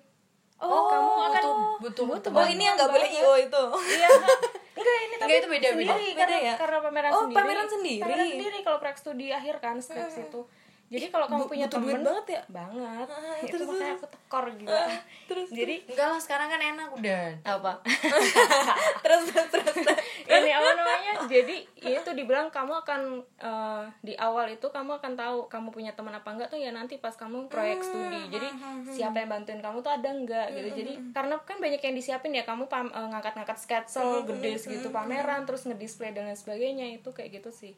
oh kamu akan butuh butuh oh ini yang nggak boleh io itu. Iya. Enggak ini tapi Enggak, itu beda-beda. sendiri Oh, beda karena, ya? karena pameran Oh, sendiri. pameran sendiri. pameran sendiri kalau proyek studi akhir kan skripsi itu jadi kalau kamu punya butuh duit temen banget ya? banget. Ah, itu terus, makanya aku tekor gitu. Terus jadi enggak lah sekarang kan enak udah. Apa? Terus terus terus terus. ini apa namanya? Jadi itu dibilang kamu akan eh, di awal itu kamu akan tahu kamu punya teman apa enggak tuh ya nanti pas kamu proyek studi. jadi siapa yang bantuin kamu tuh ada enggak gitu. Jadi karena kan banyak yang disiapin ya kamu pam- eh, ngangkat-ngangkat sketsel gede segitu pameran terus ngedisplay dan lain sebagainya. Itu kayak gitu sih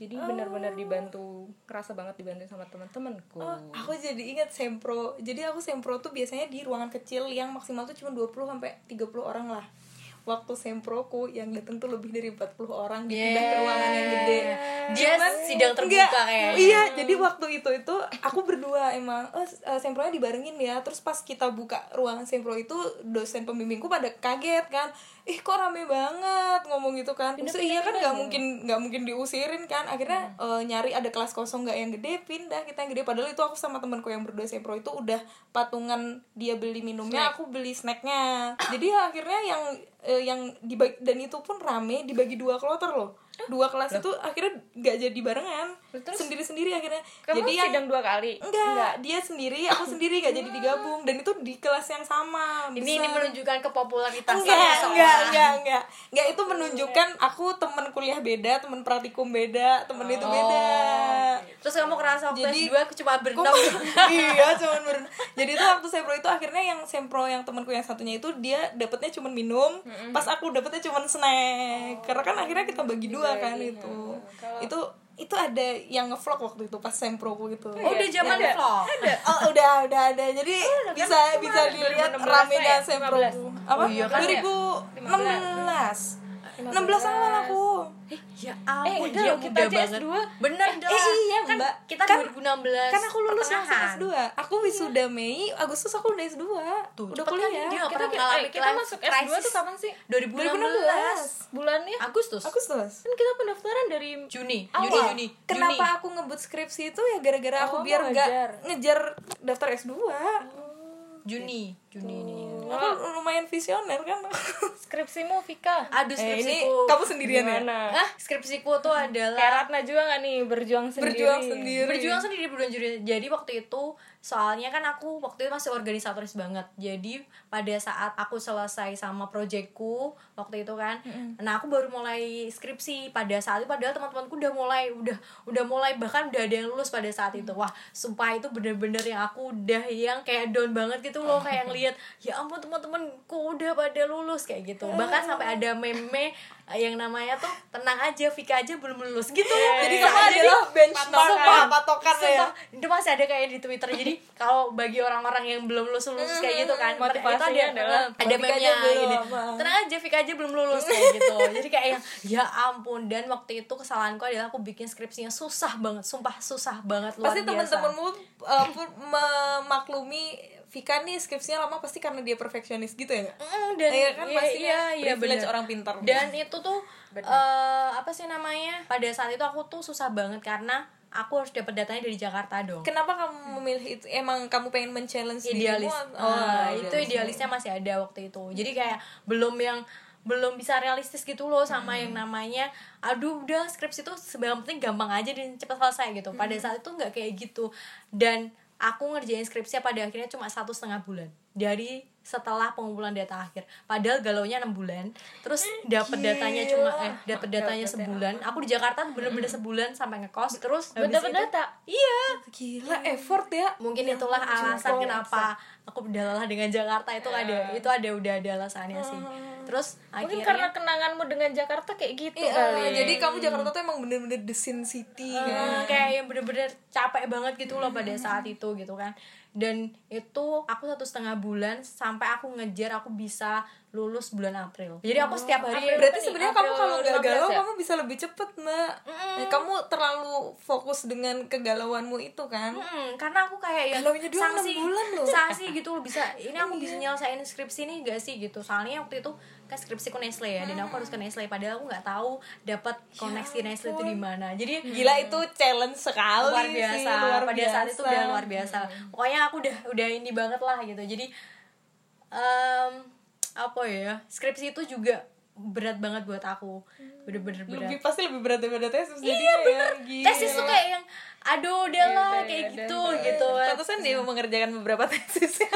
jadi benar-benar dibantu kerasa banget dibantu sama teman-temanku Oh, aku jadi ingat sempro. Jadi aku sempro tuh biasanya di ruangan kecil yang maksimal tuh cuma 20 sampai 30 orang lah. Waktu semproku yang datang tuh lebih dari 40 orang dipindah ke ruangan yang gede. dia sidang terbuka kayaknya Iya, jadi waktu itu itu aku berdua emang oh, sempronya dibarengin ya. Terus pas kita buka ruangan sempro itu dosen pembimbingku pada kaget kan. Ih kok rame banget ngomong gitu kan. Maksudnya iya kan nggak mungkin nggak mungkin diusirin kan. Akhirnya eh, nyari ada kelas kosong nggak yang gede pindah kita yang gede. Padahal itu aku sama temanku yang berdua sempro itu udah patungan dia beli minumnya, aku beli snacknya. Jadi akhirnya yang eh, yang dibagi dan itu pun rame dibagi dua kloter loh. Dua kelas itu akhirnya nggak jadi barengan. Sendiri-sendiri akhirnya. Kamu jadi yang sidang dua kali? Enggak dia sendiri aku sendiri gak jadi digabung. Dan itu di kelas yang sama ini ini besar. menunjukkan kepopularitas enggak enggak enggak enggak. Enggak itu menunjukkan aku temen kuliah beda temen praktikum beda temen itu beda. terus kamu kerasa Jadi- S2 aku cuma berenam iya cuman ber- jadi itu waktu sempro itu akhirnya yang sempro yang temanku yang satunya itu dia dapetnya cuman minum. Pas aku dapetnya cuman snack. Karena kan akhirnya kita bagi dua kan itu itu itu ada yang ngevlog waktu itu pas semproku itu oh udah zaman Ada. vlog Oh, udah udah ada. Jadi bisa bisa dilihat 2016 ramenya ya? semproku. Apa? Oh iya kan ya? 2016. 16 awal aku. ya ampun udah dia kita aja banget S2. bener dah Eh iya, kan Mbak. kita Kan- 2016 Kan aku lulus langsung pertengahan. S2. Aku wisuda Mei, Agustus aku udah S2. Tuh, udah kan kuliah. dia nggak kita, pernah kita, eh, kita masuk S2 crisis. tuh kapan sih 2016 bulannya Agustus Agustus. kan kita pendaftaran dari Juni Awal. Juni Juni Kenapa Juni. aku ngebut skripsi itu ya gara-gara aku Oh, biar mau nggak ngejar. ngejar daftar S2. Juni Juni ini Aku lumayan visioner kan. skripsimu Vika aduh eh, ini skripsiku kamu sendirian ya? Gimana? Hah, skripsiku tuh Kayak adalah Ratna juga gak nih berjuang sendiri Berjuang sendiri. berjuang sendiri berjuang sendiri jadi waktu itu soalnya kan aku waktu itu masih organisatoris banget. Jadi pada saat aku selesai sama proyekku waktu itu kan nah aku baru mulai skripsi. Pada saat itu padahal teman-temanku udah mulai udah udah mulai bahkan udah ada yang lulus pada saat itu. Wah sumpah itu bener-bener yang aku udah yang kayak down banget gitu loh. Kayak ngeliat ya ampun teman-temanku udah pada lulus kayak gitu. Bahkan sampai ada meme yang namanya tuh tenang aja Vika aja belum lulus gitu Jadi Nah, kamu adalah benchmark Sumpah, patokan ya. Itu masih ada kayak di Twitter. Jadi kalau bagi orang-orang yang belum lulus lulus kayak gitu kan, Motivasinya itu ada adalah, ada aja meme-nya belum, gini. apa. Tenang aja Vika aja belum lulus kayak gitu. Jadi kayak yang ya ampun dan waktu itu kesalahanku adalah aku bikin skripsinya susah banget, sumpah susah banget luar pasti teman-temanmu uh, pun memaklumi Vika nih skripsinya lama pasti karena dia perfeksionis gitu ya nggak? Mm, dan Iya kan iya, pasti iya, iya, privilege bener. orang pintar. Dan itu tuh eh, apa sih namanya? Pada saat itu aku tuh susah banget karena aku harus dapat datanya dari Jakarta dong. Kenapa kamu memilih itu? Emang kamu pengen men-challenge idealis. dirimu? Oh, itu idealisnya masih ada waktu itu. Jadi kayak belum yang belum bisa realistis gitu loh sama yang namanya aduh udah skripsi itu sebenarnya penting gampang aja dan cepat selesai gitu pada saat itu nggak kayak gitu dan aku ngerjain skripsi pada akhirnya cuma satu setengah bulan dari setelah pengumpulan data akhir. Padahal galaunya enam bulan terus dapat datanya cuma eh dapat datanya sebulan. Aku di Jakarta bener-bener sebulan sampai ngekos terus dapat data? iya. Gila effort ya. Mungkin itulah alasan kenapa aku berdalah dengan Jakarta. Itu ada itu ada udah ada alasannya sih. Terus mungkin akhirnya karena kenanganmu dengan Jakarta kayak gitu Iya, kali. jadi kamu Jakarta tuh emang bener-bener the sin city kan Hmm, kayak yang bener-bener capek banget gitu loh pada saat itu gitu kan dan itu aku satu setengah bulan sampai aku ngejar aku bisa lulus bulan April jadi aku setiap hari Berarti nih? sebenarnya kamu April kalau 15 galau ya? kamu bisa lebih cepet mbak. Eh, Kamu terlalu fokus dengan kegalauanmu itu kan. Mm, karena aku kayak yang Galaunya dia sanksi bulan loh. sanksi gitu loh bisa ini aku bisa nyelesain skripsi nih gak sih gitu soalnya waktu itu kan skripsi ke Nestle ya dan aku harus ke Nestle padahal aku nggak tahu dapat koneksi Nestle itu di mana. Jadi Gila itu challenge sekali luar sih, biasa luar pada saat itu biasa. udah luar biasa. Pokoknya aku udah udah ini banget lah gitu. Jadi em, apa ya skripsi itu juga berat banget buat aku. Bener-bener berat. Lebih pasti lebih berat daripada tesis iya jadinya bener. Ya. Gila. tesis tuh kayak yang aduh udah lah udah, kayak gitu. udah. gitu Pantesan dia mengerjakan beberapa tesis.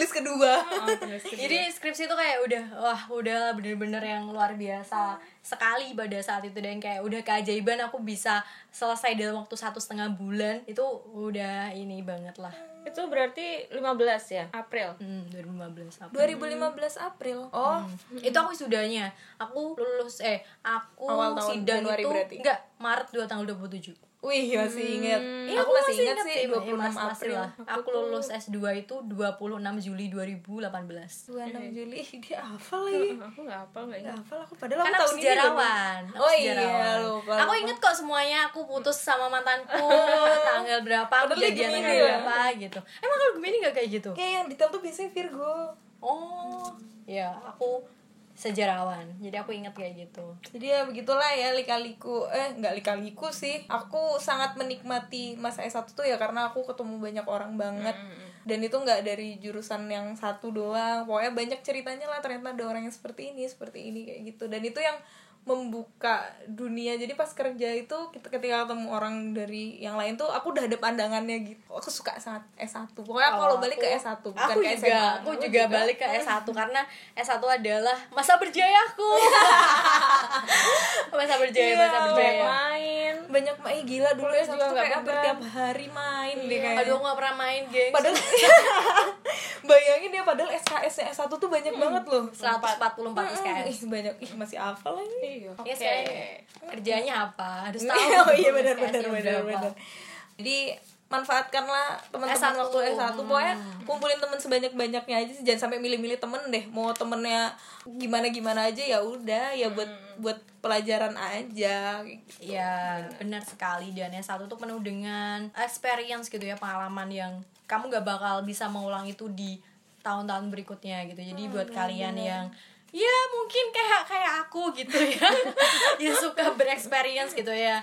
Penulis kedua. Oh, terus gitu. jadi skripsi itu kayak udah wah udah bener-bener yang luar biasa sekali pada saat itu. Dan kayak udah keajaiban aku bisa selesai dalam waktu satu setengah bulan itu udah ini banget lah. Itu berarti 15 ya? April. Hmm, 2015 apa 2015 April. Oh, itu aku wisudanya aku lulus eh aku Awal tahun sidang Januari itu berarti? enggak Maret 2 tanggal 27 wih masih ingat. Iya, aku masih ingat sih sih, 26 mas- masih April. lah. Aku lulus S2 itu 26 Juli 2018 26 Juli dia hafal lagi. aku nggak apa nggak Gak ingat hafal aku padahal kan aku aku tahun ini sejarawan Aku Oh iya, sejarawan. lupa, aku lupa. inget kok semuanya aku putus sama mantanku tanggal berapa aku jadian tanggal ya? berapa gitu emang kalau Gemini gak kayak gitu Kayak yang detail tuh biasanya Virgo. oh ya aku sejarawan. Jadi aku inget kayak gitu. Jadi ya begitulah ya lika-liku. Eh nggak lika-liku sih. Aku sangat menikmati masa S1 tuh ya Karena aku ketemu banyak orang banget. Dan itu nggak dari jurusan yang satu doang. Pokoknya banyak ceritanya lah Ternyata ada orang yang seperti ini Seperti ini kayak gitu. Dan itu yang membuka dunia. Jadi pas kerja itu kita ketika ketemu orang dari yang lain tuh aku udah ada pandangannya gitu. Aku suka sangat S1 pokoknya aku kalau balik ke S1 bukan aku ke juga SMA aku juga, balik ke S1 karena S1 adalah masa berjayaku. Masa berjaya masa Iya, berjaya main. Banyak main gila dulu Kuliah S1 juga tuh kayak hampir tiap hari main deh kayaknya aduh aku gak pernah main geng padahal ya padahal SKS nya S1 tuh banyak banget loh. 144 SKS ih banyak. Ih masih hafal lagi. Iya Ya sekarang kerjanya apa? Harus tahu. oh iya benar benar benar benar. Jadi manfaatkanlah teman-teman S1. waktu S1 pokoknya kumpulin teman sebanyak-banyaknya aja sih. Jangan sampai milih-milih temen deh. Mau temennya gimana gimana aja ya udah. Ya buat buat pelajaran aja. Iya, benar sekali. Dan yang satu tuh penuh dengan experience gitu ya, pengalaman yang kamu gak bakal bisa mengulang itu di tahun-tahun berikutnya gitu. Jadi buat kalian yang ya mungkin kayak kayak aku gitu ya, yang suka berexperience gitu ya.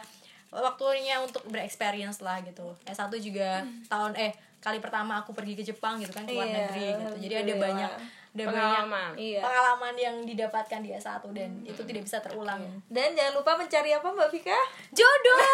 Waktunya untuk berexperience lah gitu. S1 juga tahun eh kali pertama aku pergi ke Jepang gitu kan ke luar Iya, negeri gitu. Jadi ada alhamdulillah. banyak ada Pengalaman. banyak Iya. pengalaman yang didapatkan di S1 dan itu tidak bisa terulang. dan jangan lupa mencari apa Mbak Vika? Jodoh.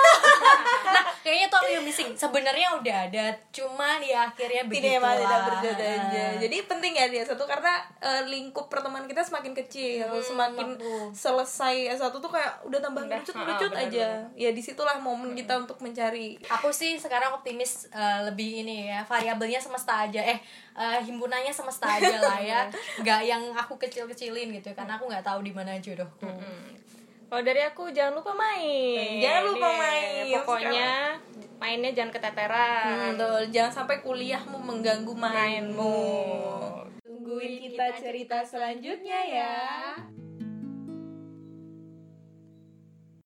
Nah kayaknya tuh aku yang missing. Sebenarnya udah ada cuman ya akhirnya begitu tidak emang tidak berjodoh aja. Jadi penting ya dia satu karena eh, lingkup pertemanan kita semakin kecil semakin selesai S1 tuh kayak udah tambah Udah, ngerucut ah, benar, aja. ya di situlah momen kita untuk mencari aku sih sekarang optimis eh, lebih ini ya variabelnya semesta aja. Eh eh, himpunannya semesta aja lah ya. Nggak yang aku kecil kecilin gitu karena aku nggak tahu di mana jodohku. Kalau dari aku jangan lupa main. Jangan lupa Iya, main. pokoknya mainnya jangan keteteran. Betul, jangan sampai kuliahmu mengganggu mainmu. Tungguin kita cerita selanjutnya ya.